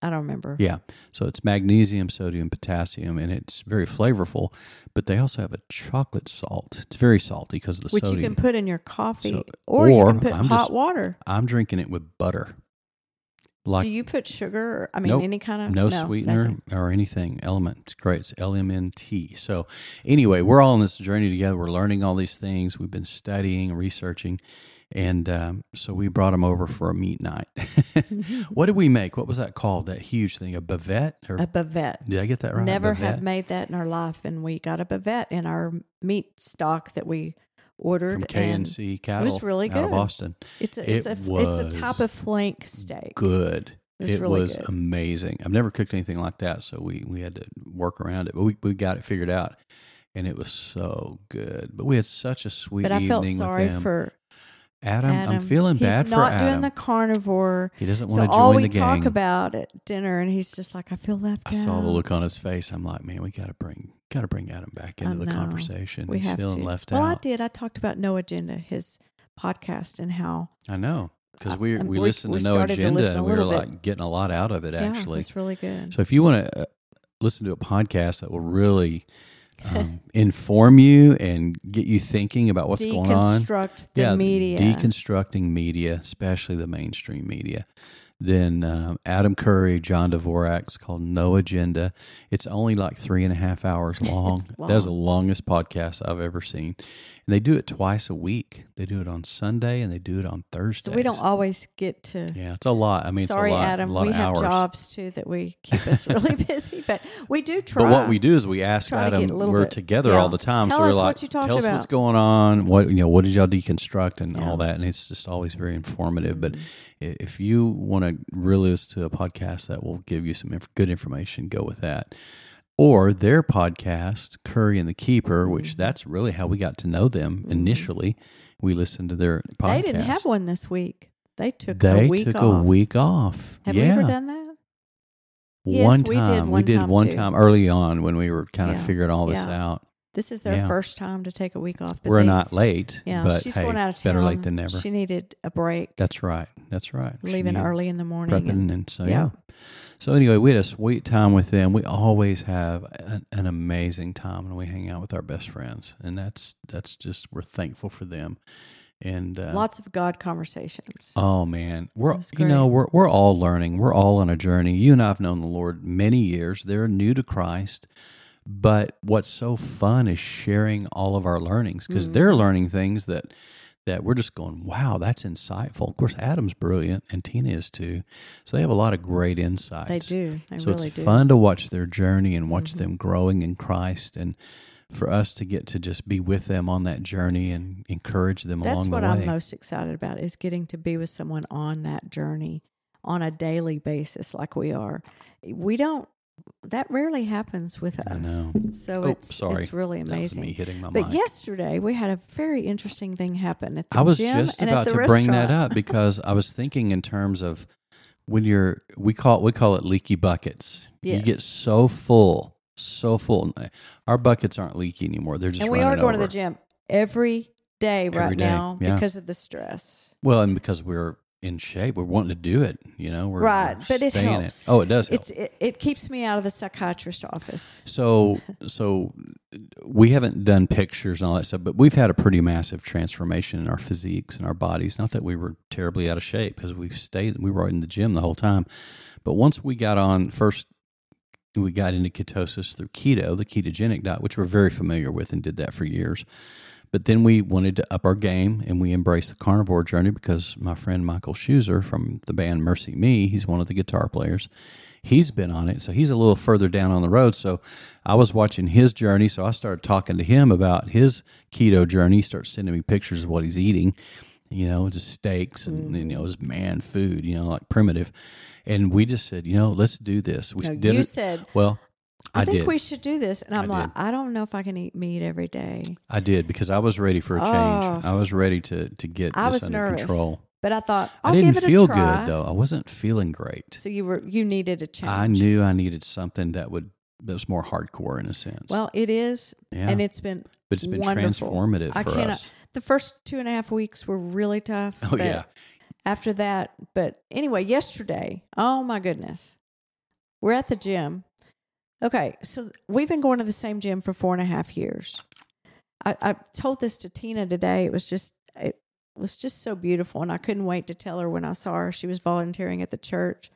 I don't remember. Yeah. So it's magnesium, sodium, potassium, and it's very flavorful. But they also have a chocolate salt. It's very salty because of the Which sodium. you can put in your coffee, So- or, you can put I'm hot just- water. I'm drinking it with butter. Like Do you put sugar? Or, I mean, Nope. any kind of no, sweetener nothing. or anything. Element. It's great. It's LMNT. So anyway, we're all on this journey together. We're learning all these things. We've been studying, researching. And um, so we brought them over for a meat night. [laughs] what did we make? What was that called? That huge thing? A bavette? Or, A bavette. did I get that right? Never have made that in our life, and we got a bavette in our meat stock that we ordered. from KNC Cattle. really out of good. Boston. It's a it's It a it's a was type of flank steak. Good. It was It really was good. amazing. I've never cooked anything like that, so we we had to work around it, but we we got it figured out, and it was so good. But we had such a sweet But I felt sorry for Adam, Adam. I'm feeling he's bad for Adam. He's not doing the carnivore. he doesn't So want to all join we the gang. talk about at dinner, and he's just like, I feel left I out. I saw the look on his face. I'm like, man, we got to bring got to bring Adam back into the conversation. We He's have feeling to. left well, I did. I talked about No Agenda, his podcast, and how I know because we we we- listened we to No started to Agenda and we were bit. like getting a lot out of it. yeah, Actually, it's really good. So if you want to uh, listen to a podcast that will really um, inform you and get you thinking about what's going on, Deconstruct the yeah, media. deconstructing media, especially the mainstream media. Then um, Adam Curry, John Dvorak's called No Agenda. It's only like three and a half hours [laughs] long. It's That's the longest podcast I've ever seen. And they do it twice a week. They do it on Sunday and they do it on Thursday. so we don't always get to. Yeah, it's a lot. I mean, Sorry, it's a lot, Adam. we have hours. jobs too that we keep us really [laughs] busy, but we do try. But what we do is we ask to Adam. little We're bit- together yeah. all the time, Tell so we're us like, what you talked "Tell us about." what's going on. What you know? What did y'all deconstruct and Yeah. all that?" And it's just always very informative. But Mm-hmm. i- if you want to really listen to a podcast that will give you some inf- good information, go with that. Or their podcast, Curry and the Keeper, Mm-hmm. which that's really how we got to know them initially. We listened to their podcast. They didn't have one this week. They took They a week took off. a week off. Have yeah. we ever done that? Yes, one we time. did we did time, one time early on when we were kind of Yeah. figuring all this Yeah. out. This is their Yeah. first time to take a week off. We're they- not late, Yeah, but she's hey, going out of town. better late than never. She needed a break, That's right. That's right. Leaving early in the morning. prepping, and- and, so yeah. yeah. So anyway, we had a sweet time with them. We always have an, an amazing time when we hang out with our best friends, and that's that's just we're thankful for them. and uh, Lots of God conversations. Oh man, we're you know we're we're all learning. We're all on a journey. You and I have known the Lord many years. They're new to Christ, but what's so fun is sharing all of our learnings because Mm-hmm. they're learning things that that we're just going, wow, that's insightful. Of course, Adam's brilliant and Tina is too, so they have a lot of great insights. they do. They so really it's do. Mm-hmm. fun to watch their journey and watch them growing in Christ and. For us to get to just be with them on that journey and encourage them That's along what the way. I'm most excited about is getting to be with someone on that journey on a daily basis like we are. We don't that rarely happens with us. I know. So Oh, it's sorry. it's really amazing. me hitting my but mic. yesterday we had a very interesting thing happen at the I was gym just about to the bring that up because I was thinking in terms of when you're we call it, we call it leaky buckets. You get so full, so full. Our buckets aren't leaky anymore. They're just and we are going to the gym every day right day, now yeah. because of the stress. Well, and because we're in shape, we're wanting to do it. You know, we're Right, we're but it helps. Oh, it does help. It's it, it keeps me out of the psychiatrist office. So, so we haven't done pictures and all that stuff, but we've had a pretty massive transformation in our physiques and our bodies. Not that we were terribly out of shape because we've stayed, we were in the gym the whole time. But once we got on, first we got into ketosis through keto, the ketogenic diet, which we're very familiar with and did that for years. But then we wanted to up our game and we embraced the carnivore journey because my friend Michael Scheuchzer from the band Mercy Me, he's one of the guitar players. He's been on it. So he's a little further down on the road. So I was watching his journey. So I started talking to him about his keto journey. He starts sending me pictures of what he's eating, you know, just steaks and, mm-hmm. you know, his man food, you know, like primitive. And we just said, you know, let's do this. We No, did you it. said well, I, I, think did. we should do this, and I'm I like. I don't know if I can eat meat every day. I did because I was ready for a change. Oh. I was ready to to get I this was under nervous, control. but I thought I'll I didn't give it feel a try. good though. I wasn't feeling great. So you were you needed a change. I knew I needed something that would that was more hardcore in a sense. Well, it is, yeah, and it's been but it's been wonderful. transformative I for cannot. us. The first two and a half weeks were really tough. Oh but yeah, After that, but anyway, yesterday, oh my goodness, we're at the gym. Okay, so we've been going to the same gym for four and a half years. I, I told this to Tina today. It was just it was just so beautiful, and I couldn't wait to tell her when I saw her. She was volunteering at the church.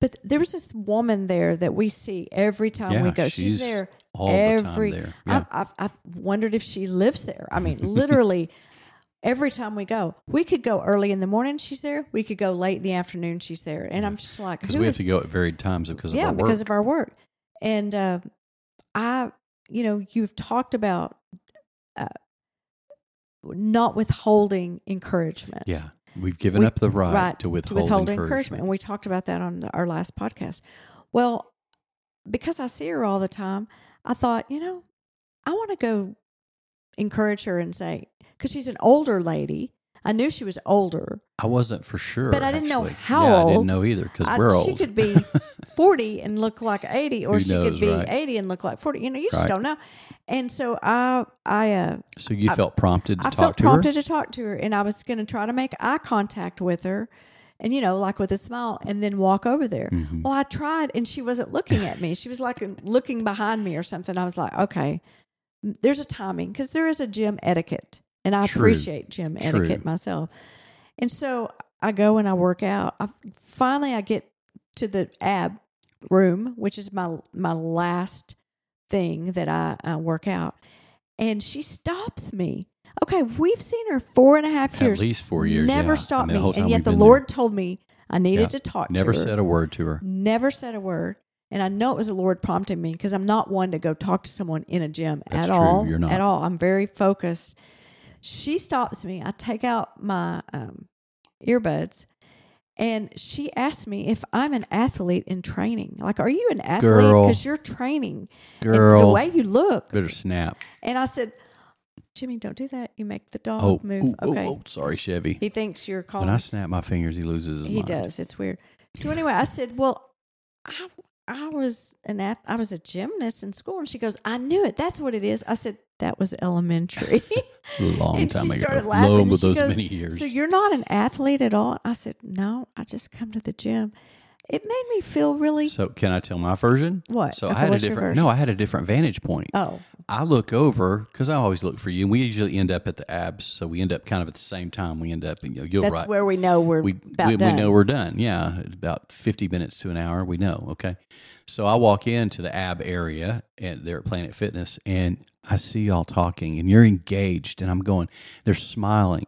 But there was this woman there that we see every time we go. She's, she's there all the every. time there. Yeah. I, I've, I've wondered if she lives there. I mean, literally, [laughs] every time we go, we could go early in the morning. She's there. We could go late in the afternoon. She's there, and I'm just like, because we have is- to go at varied times because of yeah, our work. because of our work. And uh, I, you know, you've talked about uh, not withholding encouragement. yeah, we've given We- up the right, to withhold, encouragement. And we talked about that on our last podcast. Well, because I see her all the time, I thought, you know, I want to go encourage her and say, because she's an older lady. I knew she was older. I wasn't for sure, But I didn't know how yeah, I old. didn't know either because we're old. She could be [laughs] 40 and look like 80, or Who she knows, could be right? 80 and look like 40. You know, you just Right. don't know. And so I, I, uh, so you I- felt prompted to I talk felt to prompted her. to talk to her, and I was going to try to make eye contact with her, and you know, like with a smile, and then walk over there. Mm-hmm. Well, I tried, and she wasn't looking at me. She was like looking behind me or something. I was like, okay, there's a timing because there is a gym etiquette, and I True. appreciate gym True. etiquette myself. And so I go and I work out. I, finally, I get to the ab room, which is my my last thing that I uh, work out, and she stops me. Okay, we've seen her four and a half years. At least four years. Never yeah. I stopped mean, me, and yet the Lord there. told me I needed Yeah. to talk never to her. said a word to her. Never said a word. And I know it was the Lord prompting me because I'm not one to go talk to someone in a gym That's at true. all. You're not. At all. I'm very focused. She stops me. I take out my um, earbuds and she asks me if I'm an athlete in training. Like, are you an athlete? Because you're training. And Girl, the way you look. better snap. And I said, Jimmy, don't do that. You make the dog Oh, move. ooh, ooh, okay. oh, sorry, Chevy. He thinks you're calling. When I snap my fingers, he loses his He mind. does. It's weird. So anyway, I said, "Well, I I was an ath- I was a gymnast in school," and she goes, "I knew it. That's what it is." I said, "That was elementary." [laughs] A long and time she ago. started laughing. Lo, and with she those goes, many years. So you're not an athlete at all? I said, "No, I just come to the gym." It made me feel really. So can I tell my version? What? So Okay, I had a different. No, I had a different vantage point. oh, I look over because I always look for you, and we usually end up at the abs. So we end up kind of at the same time. We end up, you know, you're that's right. where we know we're we we, we done. know we're done. Yeah, it's about fifty minutes to an hour. We know. Okay, so I walk into the ab area and they're at Planet Fitness, and I see y'all talking, and you're engaged, and I'm going. They're smiling,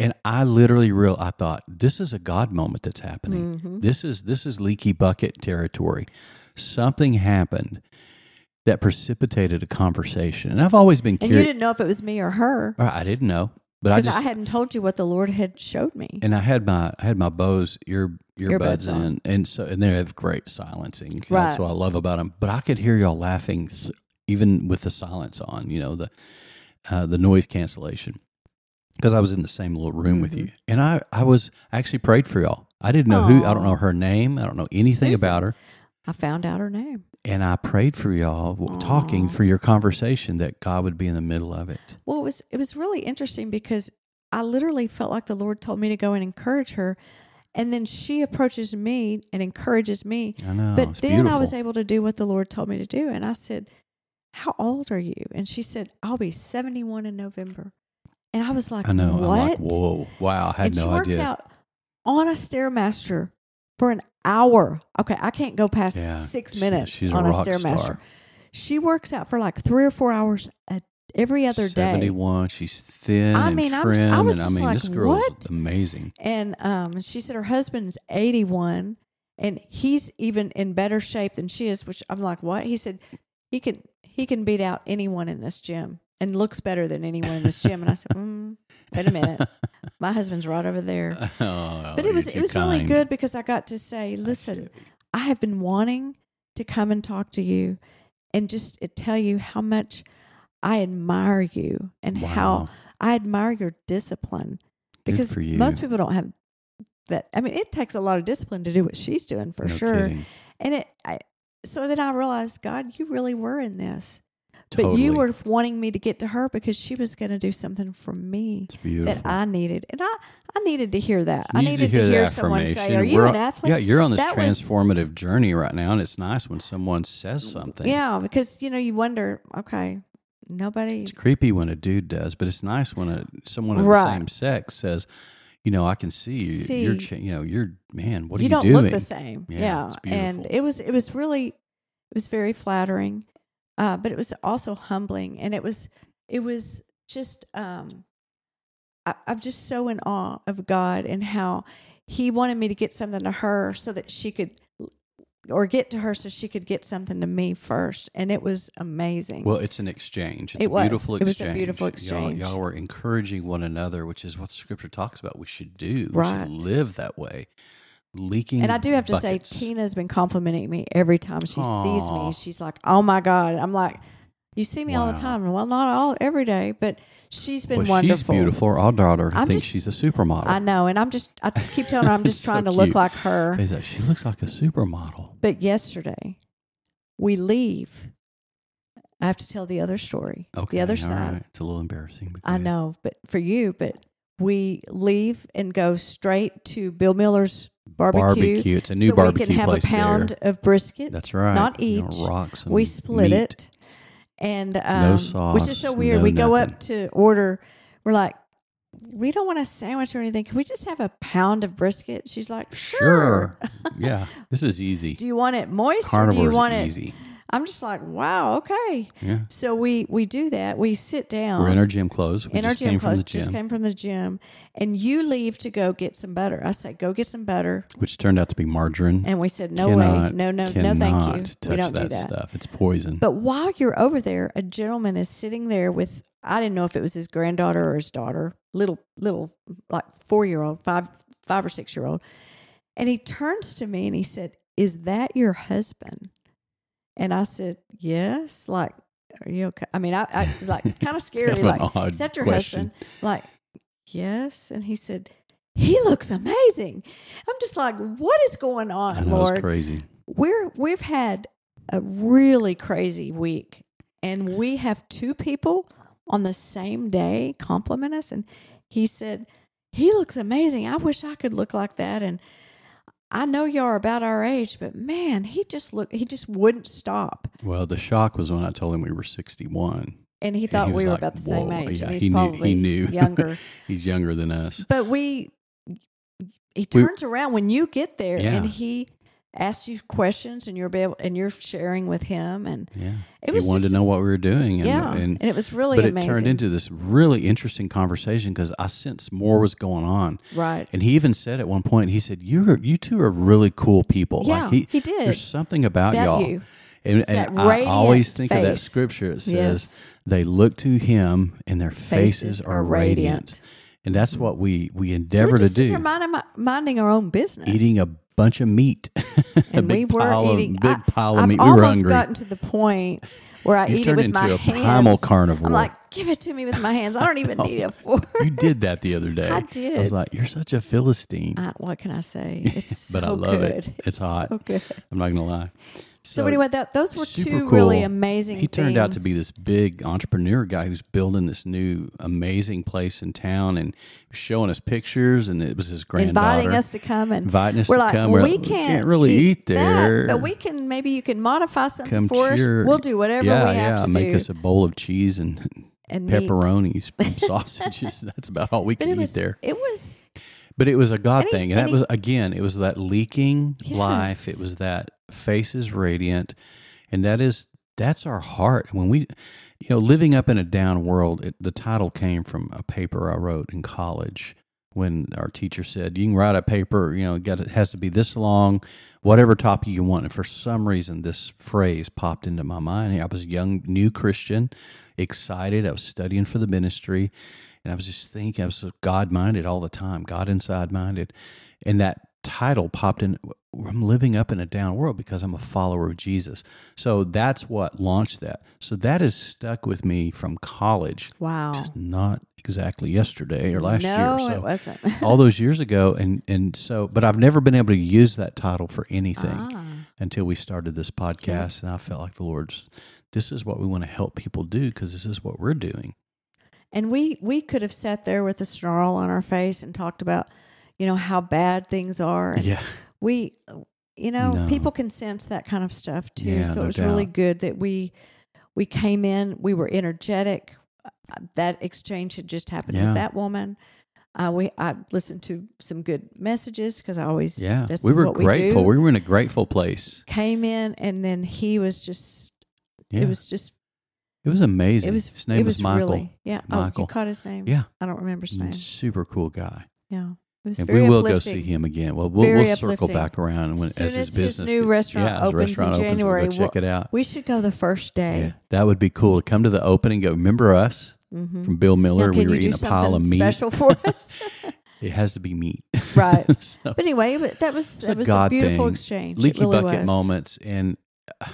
and I literally real. I thought this is a God moment that's happening. Mm-hmm. This is this is leaky bucket territory. Something happened that precipitated a conversation, and I've always been and you didn't know if it was me or her I didn't know, but I because just I, hadn't told you what the Lord had showed me. and I had my I had my Bose ear earbuds Earbuds on. in, and so and they have great silencing. Right. That's what I love about them. But I could hear y'all laughing th- even with the silence on. You know the uh, the noise cancellation because I was in the same little room with you, Mm-hmm. and I I was I actually prayed for y'all. I didn't know who I don't know her name. I don't know anything Susan. about her. I found out her name. And I prayed for y'all, w- talking for your conversation, that God would be in the middle of it. Well, it was it was really interesting because I literally felt like the Lord told me to go and encourage her, and then she approaches me and encourages me. I know. but then beautiful. I was able to do what the Lord told me to do, and I said, "How old are you?" And she said, "I'll be seventy-one in November." And I was like, I know. What? I'm like, whoa, wow! I had and no she works idea. out on a stairmaster for an hour. Okay, I can't go past Yeah, six minutes she's a on a, rock stairmaster. star. She works out for like three or four hours a, every other day. 71. She's thin I and mean, I was- I was and I just mean, like, this girl's what? amazing. And um, she said her husband's 81 and he's even in better shape than she is, which I'm like, what? He said he can he can beat out anyone in this gym and looks better than anyone in this gym. And I said, mm, wait a minute, my husband's right over there. [laughs] Oh, But it was it was really good because I got to say, listen, I have been wanting to come and talk to you and just tell you how much I admire you and how I admire your discipline because you. most people don't have that. I mean, it takes a lot of discipline to do what she's doing for No sure. kidding. And it, I, so then I realized, God, you really were in this, but you were wanting me to get to her because she was going to do something for me that I needed, and I, I needed to hear that. You I needed to the hear someone say, "Are you We're an athlete?" Yeah, you're on this That was- transformative journey right now, and it's nice when someone says something. Yeah, because you know you wonder, okay, nobody. It's creepy when a dude does, but it's nice when a someone of Right. the same sex says, "You know, I can see you. You're, cha- you know, you're man. What are you you don't doing?" look the same. Yeah, Yeah, and it was it was really it was very flattering, uh, but it was also humbling, and it was it was just um, I, I'm just so in awe of God and how He wanted me to get something to her so that she could. Or get to her so she could get something to me first, and it was amazing. Well, it's an exchange. It's It a was. beautiful It was a exchange. beautiful Y'all, exchange. y'all were encouraging one another, which is what Scripture talks about. We should do. We Right. should live that way. Leaking. And I do have to buckets. say, Tina's been complimenting me every time she sees me. She's like, "Oh my god!" I'm like, "You see me all the time." Well, not all every day, but she's been well, wonderful. she's beautiful. Our daughter I'm thinks just- she's a supermodel. I know, and I'm just, I keep telling her I'm just [laughs] So trying to look like her. Like, she looks like a supermodel. But yesterday, we leave. I have to tell the other story, Okay, the other side. right. It's a little embarrassing. but I know, but for you, but we leave and go straight to Bill Miller's barbecue. Barbecue. It's a new so barbecue we can have a pound there. of brisket. That's right. Not each. rock some we split meat. it, and um, which is so weird. no we go up to order. We're like, we don't want a sandwich or anything. Can we just have a pound of brisket? She's like, sure. Sure. yeah. This is easy. [laughs] Do you want it moist or do you want easy. I'm just like, wow, okay. Yeah. So we we do that. We sit down. We're in our gym clothes. We in our gym clothes. gym, Just came from the gym, and you leave to go get some butter. I say, go get some butter, which turned out to be margarine. and we said, no way, no, no, no, thank you. Touch We don't that do that. stuff. It's poison. But while you're over there, a gentleman is sitting there with I didn't know if it was his granddaughter or his daughter, little little like four year old, five five or six year old, and he turns to me and he said, "Is that your husband?" And I said, "Yes." Like, are you okay? I mean, I, I like kind of [laughs] scary. kind of like, that your question. husband? Like, yes. And he said, "He looks amazing." I'm just like, what is going on, know Lord? crazy. we're we've had a really crazy week and we have two people on the same day compliment us and he said he looks amazing i wish i could look like that and I know y'all are about our age, but man, he just looked. He just wouldn't stop, Well, the shock was when I told him we were 61. and he And thought he we were like, about the same age. Yeah, and he's he knew- he knew. [laughs] younger. He's younger than us. But we, he We- turns around when you get there, Yeah. and he asks you questions, and you're be able, and you're sharing with him, and Yeah. It he was wanted just- to know what we were doing. And, yeah, and, and, it was really but amazing. it turned into this really interesting conversation because I sensed more was going on. right. And he even said at one point, he said, "You are, you two are really cool people." Yeah, like he did. There's something about, About y'all. you. And, and I always think of that scripture. It says, Yes. "They look to Him, and their faces, Faces are are radiant." radiant. And that's what we we endeavor to do. minding, minding our own business, Eating a bunch of meat, [laughs] a and big we were pile eating. of big I, pile of I've meat. We were hungry. gotten to the point where I You've eat it with my a hands. primal carnivore. I'm like, give it to me with my hands. I don't even [laughs] need a fork. you did that the other [laughs] day. I did. I was like, "You're such a philistine." Uh, what can I say? It's But I love it. good. It's hot. So good. I'm not gonna lie. So, anyway, that those were two really amazing. He turned out to be this big entrepreneur guy who's building this new amazing place in town and showing us pictures. And it was his granddaughter inviting us to come and inviting us we're to like, come. well, We're we like, can't, really eat, that, there, but we can. Maybe you can modify something come for cheer. us. We'll do whatever yeah, we have yeah. to Make do. us a bowl of cheese and and pepperonis, [laughs] and sausages. [laughs] That's about all we can eat was, there. it was But it was a God he- thing. And, and that he- was, again, it was that leaking life. It was that faces radiant. And that is, that's our heart. When we, you know, living up in a down world, it, the title came from a paper I wrote in college when our teacher said, you can write a paper, you know, it, has to be this long, whatever topic you want. And for some reason, this phrase popped into my mind. I was a young, new Christian, excited. I was studying for the ministry. And I was just thinking, I was God minded all the time, God inside minded. And that title popped in. I'm living up in a down world because I'm a follower of Jesus. So that's what launched that. So that has stuck with me from college. wow. Just not exactly yesterday or last no, year. So it wasn't. [laughs] all those years ago. And, and so, but I've never been able to use that title for anything Ah. until we started this podcast. And I felt like the Lord's, this is what we want to help people do because this is what we're doing. And we we could have sat there with a snarl on our face and talked about, you know, how bad things are. And Yeah. We, you know, No. people can sense that kind of stuff too. Yeah, so no it was really good that we we came in. We were energetic. Uh, That exchange had just happened Yeah. with that woman. Uh, we I listened to some good messages because I always Yeah. that's we were grateful. We, We, were in a grateful place. Came in and then he was just Yeah. it was just It was amazing. it was his name it was, was Michael. really yeah. Oh, Michael. you caught his name? Yeah. I don't remember his name. Super cool guy. Yeah, And we will uplifting. go see him again. Well, we'll, we'll circle back around when, As soon as his as his business new gets- restaurant yeah, his opens in restaurant opens, January, we'll check it out. We should go the first Yeah, day. that would be cool to come to the opening. Go, remember us Mm-hmm. from Bill Miller? We were eating a pile of meat. special for [laughs] us? It has to be meat, [laughs] right. so, But anyway, but that was that a was God a beautiful thing. exchange. Leaky really bucket was. moments, and uh,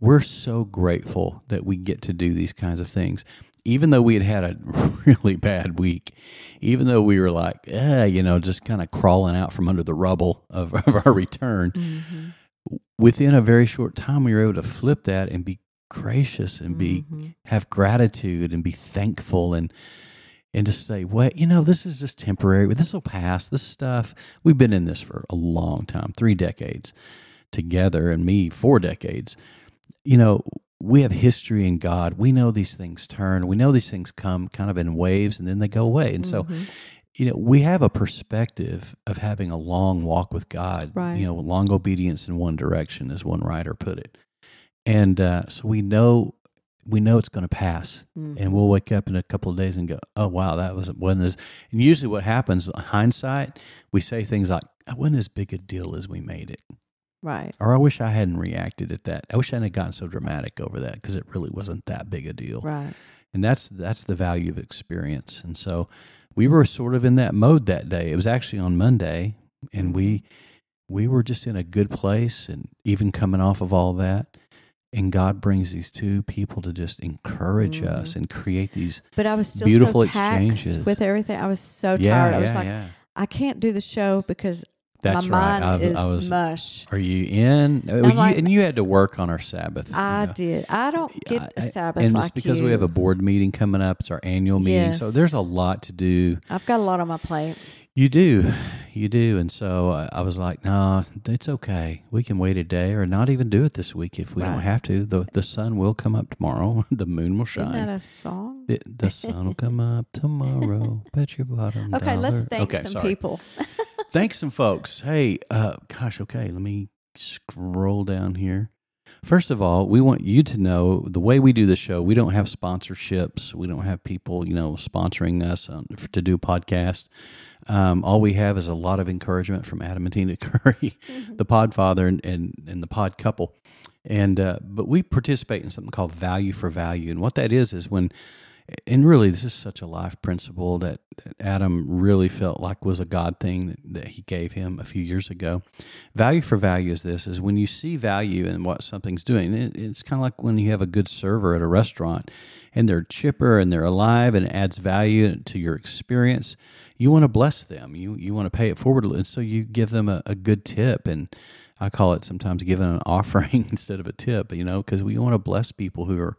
we're so grateful that we get to do these kinds of things. Even though we had had a [laughs] really bad week, even though we were like, eh, you know, just kind of crawling out from under the rubble of, [laughs] of our return, Mm-hmm. within a very short time, we were able to flip that and be gracious and be Mm-hmm. have gratitude and be thankful and and to say, well, you know, this is just temporary. This will pass. This stuff we've been in this for a long time, three decades together, and me four decades. You know, we have history in God. We know these things turn. We know these things come kind of in waves and then they go away. And so, Mm-hmm. you know, we have a perspective of having a long walk with God. Right. You know, long obedience in one direction, as one writer put it. And uh, so we know we know it's going to pass, Mm-hmm. and we'll wake up in a couple of days and go, "Oh wow, that was wasn't as." And usually, what happens, hindsight, we say things like, "It wasn't as big a deal as we made it," Right. or "I wish I hadn't reacted at that. I wish I hadn't gotten so dramatic over that because it really wasn't that big a deal." Right. and that's that's the value of experience and so we were sort of in that mode that day it was actually on monday and we mm-hmm. we were just in a good place and even coming off of all that and god brings these two people to just encourage us mm-hmm. and create these But I was still Beautiful so exchanges. with everything. I was so yeah tired. I was yeah like, yeah I can't do the show because that's my right mind I, is was mush. are you in Oh, you, like- and you had to work on our sabbath I you know. did. I don't get I- a Sabbath and like it's because you. we have a board meeting coming up it's our annual meeting so there's a lot to do I've got a lot on my plate. You do. You do. And so I, I was like, no, it's okay. We can wait a day or not even do it this week if we don't have to. The, the sun will come up tomorrow. [laughs] The moon will Isn't that shine. a song? The, the sun will come up [laughs] tomorrow. Bet your bottom Okay, let's dollar. thank Okay, some sorry. people. [laughs] Thanks some folks. Hey, uh, gosh, okay, let me scroll down here. First of all, we want you to know the way we do the show. We don't have sponsorships. We don't have people, you know, sponsoring us on, to do podcast. Um, all we have is a lot of encouragement from Adam and Tina [laughs] Curry, the Podfather and, and and the Pod couple. And uh, but we participate in something called value for value, and what that is is when and really this is such a life principle that, adam really felt like was a god thing that, that he gave him a few years ago. Value for value is this is when you see value in what something's doing it, it's kind of like when you have a good server at a restaurant and they're chipper and they're alive and it adds value to your experience. You want to bless them. You you want to pay it forward and so you give them a, a good tip and i call it sometimes giving an [laughs] offering instead of a tip you know because we want to bless people who are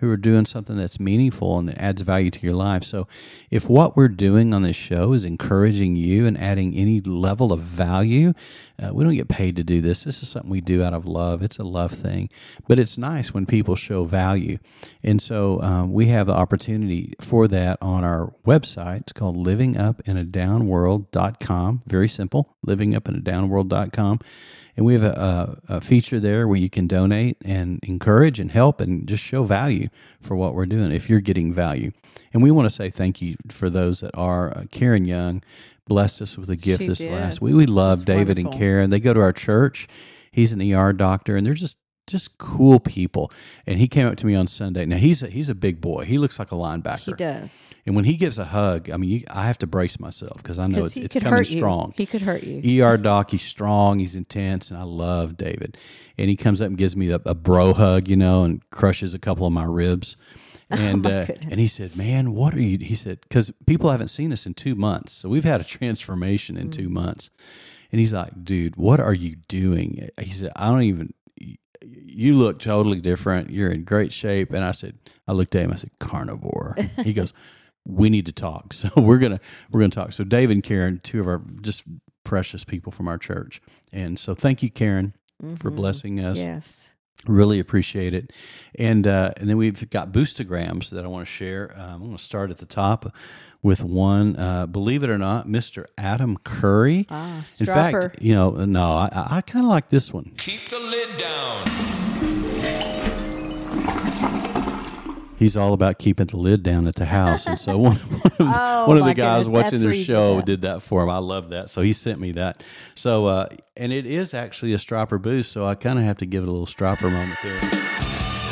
who are doing something that's meaningful and adds value to your life. So, if what we're doing on this show is encouraging you and adding any level of value, uh, we don't get paid to do this. This is something we do out of love. It's a love thing, but it's nice when people show value. And so, um, we have the opportunity for that on our website. It's called livingupinadownworld.com. Very simple, livingupinadownworld.com. And we have a, a, feature there where you can donate and encourage and help and just show value for what we're doing if you're getting value. And we want to say thank you for those that are. Uh, Karen Young blessed us with a gift She this did. last week. We love David and. Karen. They go to our church. He's an ER doctor, and they're just just cool people. And he came up to me on Sunday. Now he's a, he's a big boy. He looks like a linebacker. He does. And when he gives a hug, I mean, you, I have to brace myself because I know it's, it's coming strong. He could hurt you. ER doc, he's strong, he's intense, and I love David. And he comes up and gives me a, a bro hug, you know, and crushes a couple of my ribs. [laughs] And Oh, uh, and he said, "Man, what are you?" He said, "Because people haven't seen us in two months, so we've had a [laughs] transformation in Mm. two months." And he's like, "Dude, what are you doing?" He said, "I don't even." You look totally different. You're in great shape. And I said, I looked at him. I said, carnivore. [laughs] He goes, we need to talk. [laughs] So we're gonna we're gonna talk. So Dave and Karen, two of our just precious people from our church, and so thank you, Karen, for mm-hmm. blessing us. Yes. Really appreciate it. And uh, and then we've got boostagrams that I want to share. Um, I'm going to start at the top with one. Uh, believe it or not, Mr. Adam Curry. Ah, In Stropper. fact, you know, no, I, I kind of like this one. Keep the lid down. He's all about keeping the lid down at the house, and so one, [laughs] one of, [laughs] Oh, one of the guys goodness, watching their where did show that. did that for him. I love that, so he sent me that. So, uh, and it is actually a stropper boost, so I kind of have to give it a little stropper moment there.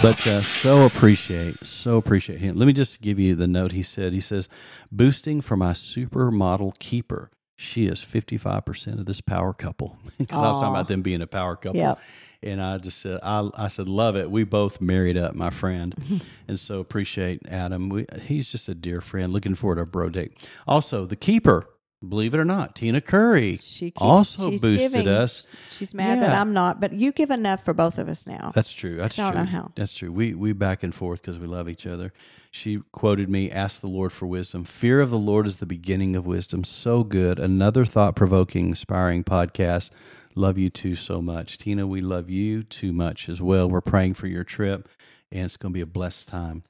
But uh, so appreciate, so appreciate him. Let me just give you the note he said. He says, boosting for my supermodel keeper. She is 55% of this power couple. [laughs] Because I was talking about them being a power couple. Yep. And I just said, I, I said, love it. We both married up, my friend. [laughs] and so appreciate Adam. We, he's just a dear friend. Looking forward to our bro date. Also, the keeper, believe it or not, Tina Curry She keeps, also boosted giving. us. She's mad that I'm not, but you give enough for both of us now. That's true. That's I don't true. know how. That's true. We we back and forth because we love each other. She quoted me, "Ask the Lord for wisdom. Fear of the Lord is the beginning of wisdom." So good. Another thought-provoking, inspiring podcast. Love you too so much, Tina. We love you too much as well. We're praying for your trip, and it's going to be a blessed time.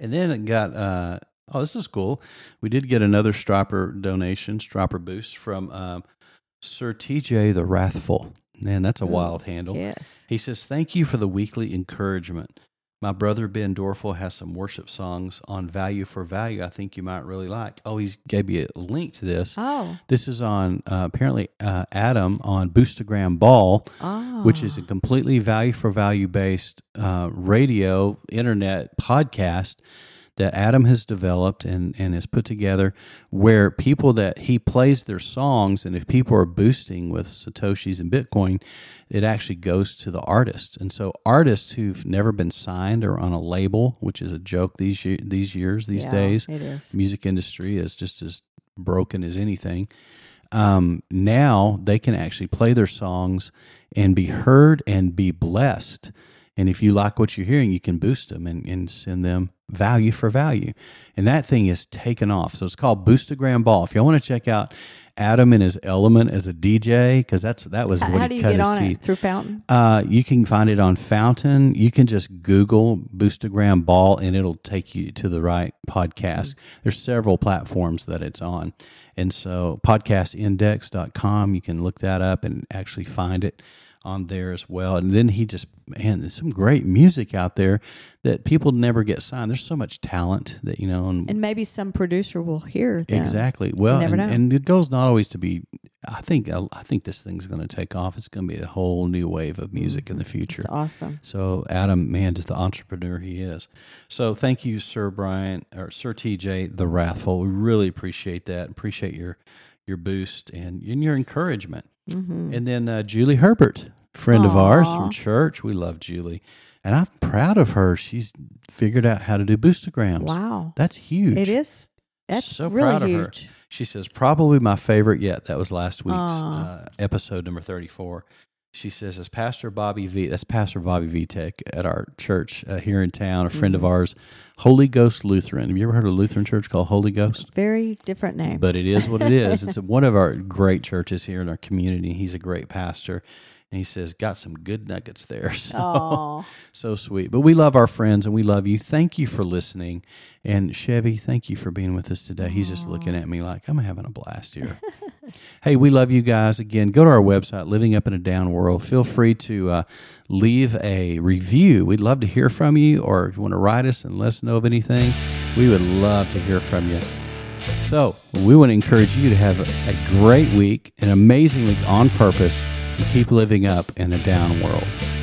And then it got. Uh, oh, this is cool. We did get another Stropper donation, Stropper boost from um, Sir TJ the Wrathful. Man, that's a wild handle. Yes. He says, Thank you for the weekly encouragement. My brother Ben Dorfel has some worship songs on value for value I think you might really like. Oh, he's gave you a link to this. Oh. This is on uh, apparently uh, Adam on Boostagram Ball, Oh. which is a completely value for value based uh, radio internet podcast that Adam has developed and, and has put together where people that he plays their songs and if people are boosting with Satoshis and Bitcoin, it actually goes to the artist. And so artists who've never been signed or on a label, which is a joke these ye- these years, these Yeah, days, it is. music industry is just as broken as anything. Um, now they can actually play their songs and be heard and be blessed. And if you like what you're hearing, you can boost them and, and send them value for value. And that thing is taken off. So it's called Boostagram Ball. If y'all want to check out Adam and his element as a DJ, because that's that was How, what how he do you cut get his on teeth. it through Fountain? Uh, you can find it on Fountain. You can just Google Boostagram Ball and it'll take you to the right podcast. There's several platforms that it's on. And so podcastindex.com, you can look that up and actually find it on there as well. And then he just, man, there's some great music out there that people never get signed. There's so much talent that, you know, and, And maybe some producer will hear them. Exactly. Well, never and, know. and the goal's not always to be. I think uh, I think this thing's going to take off. It's going to be a whole new wave of music in the mm-hmm. future. It's awesome. So Adam, man, just the entrepreneur he is. So thank you, Sir Brian or Sir TJ, the Wrathful. We really appreciate that. Appreciate your your boost and, and your encouragement. And then uh, Julie Herbert, friend of ours Mm-hmm. From church. We love Julie, and I'm proud of her. She's figured out how to do boostagrams. Wow. that's huge. It is. That's so really proud of her. She says, probably my favorite yet. That was last week's uh, episode number 34. She says, as Pastor Bobby V, that's Pastor Bobby Vitek at our church uh, here in town, a friend of Mm-hmm. ours, Holy Ghost Lutheran. Have you ever heard of a Lutheran church called Holy Ghost? Very different name. But it is what it is. It's [laughs] one of our great churches here in our community. He's a great pastor. And he says, got some good nuggets there. [laughs] So, so sweet. But we love our friends and we love you. Thank you for listening. And Chevy, thank you for being with us today. He's just looking at me like I'm having a blast here. [laughs] hey, we love you guys. Again, go to our website, Living Up in a Down World. Feel free to uh, leave a review. We'd love to hear from you, or if you want to write us and let us know of anything, we would love to hear from you. So, we want to encourage you to have a great week, an amazing week on purpose, keep living up in a down world.